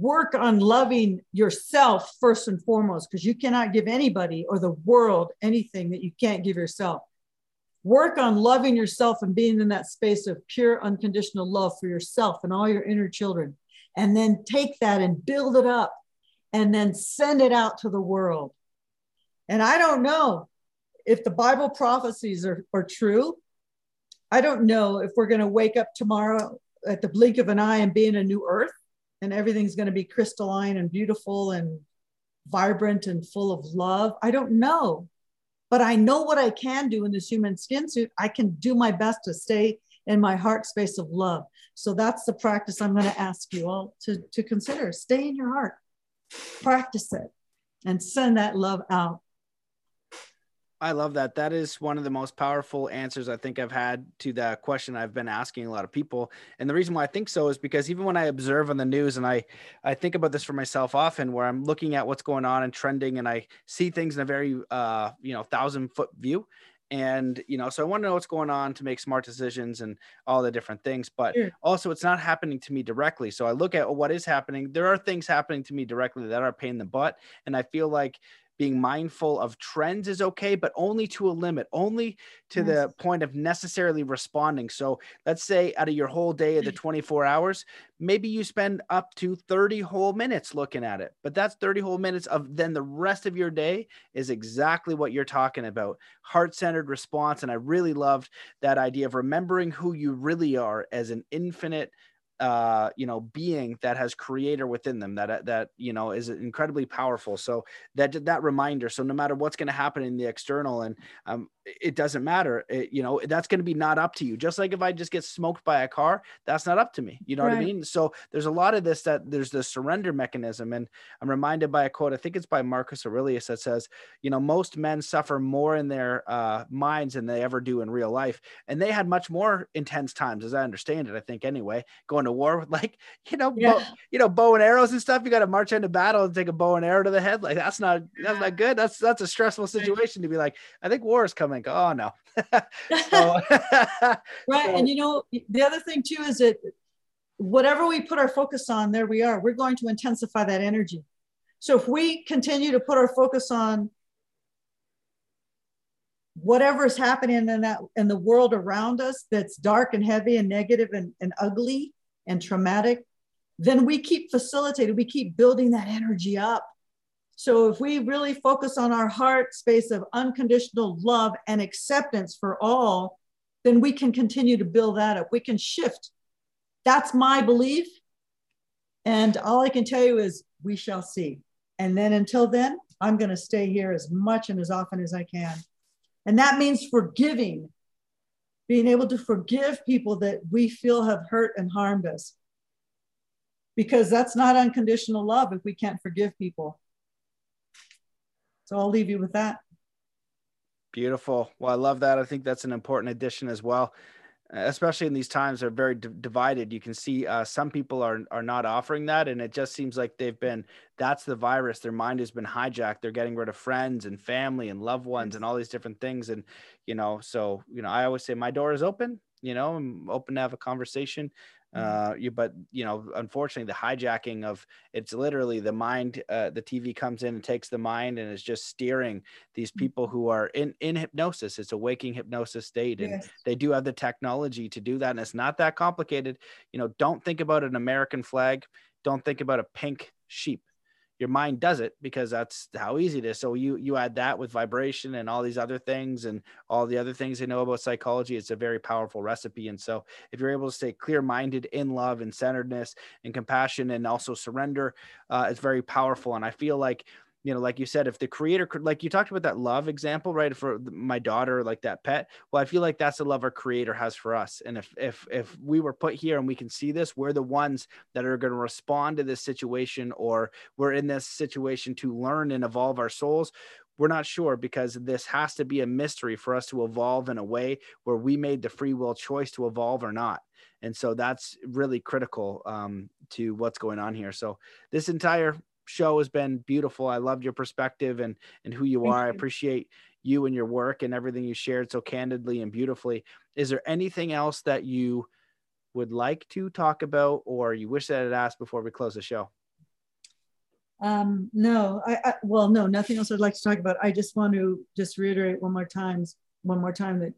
B: work on loving yourself first and foremost, because you cannot give anybody or the world anything that you can't give yourself. Work on loving yourself and being in that space of pure, unconditional love for yourself and all your inner children. And then take that and build it up and then send it out to the world. And I don't know if the Bible prophecies are, are true. I don't know if we're going to wake up tomorrow at the blink of an eye and be in a new earth and everything's going to be crystalline and beautiful and vibrant and full of love. I don't know, but I know what I can do in this human skin suit. I can do my best to stay in my heart space of love. So that's the practice I'm going to ask you all to, to consider. Stay in your heart, practice it, and send that love out.
A: I love that. That is one of the most powerful answers I think I've had to that question I've been asking a lot of people. And the reason why I think so is because even when I observe on the news and I I think about this for myself often where I'm looking at what's going on and trending and I see things in a very uh you know thousand foot view and you know so i want to know what's going on to make smart decisions and all the different things but sure. also it's not happening to me directly so i look at what is happening there are things happening to me directly that are pain in the butt and i feel like being mindful of trends is okay, but only to a limit, only to yes. the point of necessarily responding. So let's say out of your whole day of the mm. 24 hours, maybe you spend up to 30 whole minutes looking at it, but that's 30 whole minutes of then the rest of your day is exactly what you're talking about heart centered response. And I really loved that idea of remembering who you really are as an infinite uh you know being that has creator within them that that you know is incredibly powerful. So that that reminder so no matter what's going to happen in the external and um it doesn't matter. It, you know, that's going to be not up to you. Just like if I just get smoked by a car, that's not up to me. You know right. what I mean? So there's a lot of this that there's the surrender mechanism. And I'm reminded by a quote, I think it's by Marcus Aurelius that says, you know, most men suffer more in their uh, minds than they ever do in real life. And they had much more intense times, as I understand it, I think anyway, going to war with like, you know, yeah. bow, you know, bow and arrows and stuff. You got to march into battle and take a bow and arrow to the head. Like that's not, that's not good. That's, that's a stressful situation to be like, I think war is coming think, oh no.
B: so, right. So, and you know, the other thing too is that whatever we put our focus on, there we are. We're going to intensify that energy. So if we continue to put our focus on whatever is happening in that in the world around us that's dark and heavy and negative and, and ugly and traumatic, then we keep facilitating, we keep building that energy up so if we really focus on our heart space of unconditional love and acceptance for all, then we can continue to build that up. We can shift. That's my belief. And all I can tell you is we shall see. And then until then, I'm going to stay here as much and as often as I can. And that means forgiving, being able to forgive people that we feel have hurt and harmed us. Because that's not unconditional love if we can't forgive people. So I'll leave you with that.
A: Beautiful. Well, I love that. I think that's an important addition as well especially in these times are very d- divided you can see uh, some people are are not offering that and it just seems like they've been that's the virus. Their mind has been hijacked. They're getting rid of friends and family and loved ones and all these different things. And, you know, so, you know, I always say my door is open, you know, I'm open to have a conversation. Mm-hmm. uh you but you know unfortunately the hijacking of it's literally the mind uh the tv comes in and takes the mind and is just steering these mm-hmm. people who are in in hypnosis it's a waking hypnosis state and yes. they do have the technology to do that and it's not that complicated you know don't think about an american flag don't think about a pink sheep your mind does it because that's how easy it is. So you you add that with vibration and all these other things and all the other things they know about psychology. It's a very powerful recipe. And so if you're able to stay clear minded in love and centeredness and compassion and also surrender, uh, it's very powerful. And I feel like you know, like you said, if the creator could, like you talked about that love example, right? For my daughter, like that pet. Well, I feel like that's the love our creator has for us. And if, if, if we were put here and we can see this, we're the ones that are going to respond to this situation, or we're in this situation to learn and evolve our souls. We're not sure because this has to be a mystery for us to evolve in a way where we made the free will choice to evolve or not. And so that's really critical um, to what's going on here. So this entire show has been beautiful. I loved your perspective and and who you Thank are. You. I appreciate you and your work and everything you shared so candidly and beautifully. Is there anything else that you would like to talk about or you wish that I had asked before we close the show?
B: Um, no, I, I, well, no, nothing else I'd like to talk about. I just want to just reiterate one more times, one more time that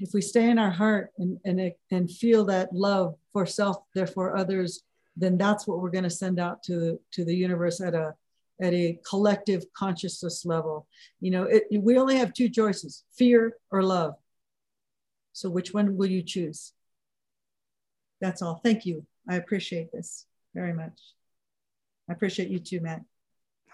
B: if we stay in our heart and and and feel that love for self, therefore others, then that's what we're going to send out to to the universe at a at a collective consciousness level. You know, it, we only have two choices: fear or love. So, which one will you choose? That's all. Thank you. I appreciate this very much. I appreciate you too, Matt.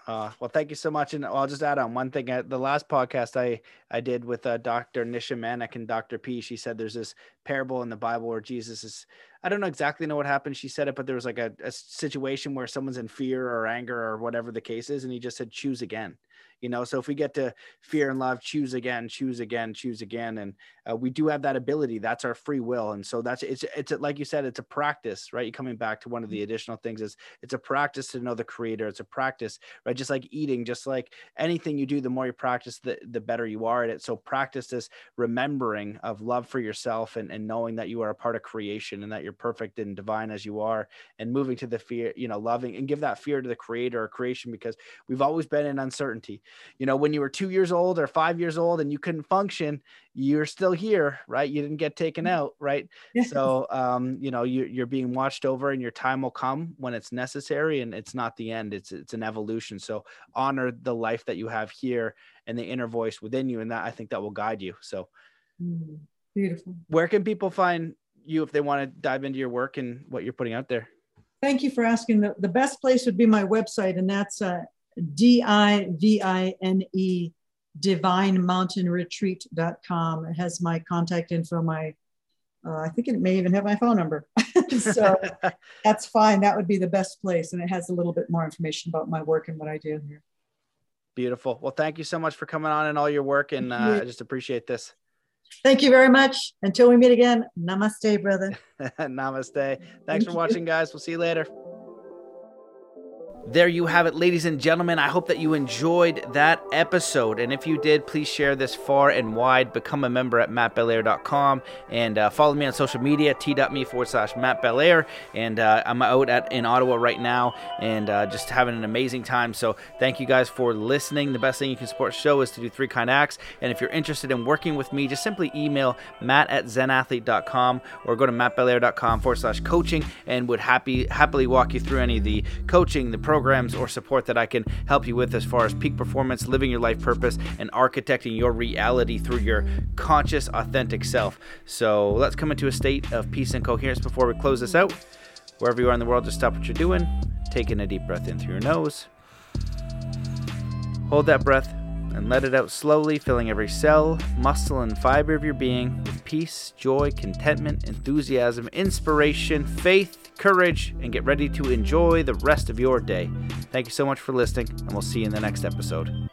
A: Uh, well, thank you so much. And I'll just add on one thing. At the last podcast I, I did with uh, Dr. Nisha Manek and Dr. P, she said there's this parable in the Bible where Jesus is, I don't know exactly know what happened. She said it, but there was like a, a situation where someone's in fear or anger or whatever the case is. And he just said, choose again you know so if we get to fear and love choose again choose again choose again and uh, we do have that ability that's our free will and so that's it's it's like you said it's a practice right you coming back to one of the mm-hmm. additional things is it's a practice to know the creator it's a practice right just like eating just like anything you do the more you practice the the better you are at it so practice this remembering of love for yourself and, and knowing that you are a part of creation and that you're perfect and divine as you are and moving to the fear you know loving and give that fear to the creator or creation because we've always been in uncertainty you know, when you were two years old or five years old and you couldn't function, you're still here, right? You didn't get taken mm-hmm. out, right? So, um, you know, you, you're being watched over, and your time will come when it's necessary, and it's not the end. It's it's an evolution. So, honor the life that you have here and the inner voice within you, and that I think that will guide you. So,
B: mm, beautiful.
A: Where can people find you if they want to dive into your work and what you're putting out there?
B: Thank you for asking. The, the best place would be my website, and that's uh, D I V I N E divinemountainretreat.com. It has my contact info, my uh, I think it may even have my phone number. so that's fine. That would be the best place. And it has a little bit more information about my work and what I do here.
A: Beautiful. Well, thank you so much for coming on and all your work. And uh, I just appreciate this.
B: Thank you very much. Until we meet again, namaste, brother.
A: namaste. Thanks thank for watching, guys. We'll see you later. There you have it, ladies and gentlemen. I hope that you enjoyed that episode. And if you did, please share this far and wide. Become a member at mattbelair.com and uh, follow me on social media, t.me forward slash mattbelair. And uh, I'm out at in Ottawa right now and uh, just having an amazing time. So thank you guys for listening. The best thing you can support show is to do three kind acts. And if you're interested in working with me, just simply email matt at zenathlete.com or go to mattbelair.com forward slash coaching and would happy happily walk you through any of the coaching, the programs or support that I can help you with as far as peak performance, living your life purpose, and architecting your reality through your conscious, authentic self. So let's come into a state of peace and coherence before we close this out. Wherever you are in the world, just stop what you're doing. Take in a deep breath in through your nose. Hold that breath and let it out slowly, filling every cell, muscle, and fiber of your being with peace, joy, contentment, enthusiasm, inspiration, faith, courage, and get ready to enjoy the rest of your day. Thank you so much for listening, and we'll see you in the next episode.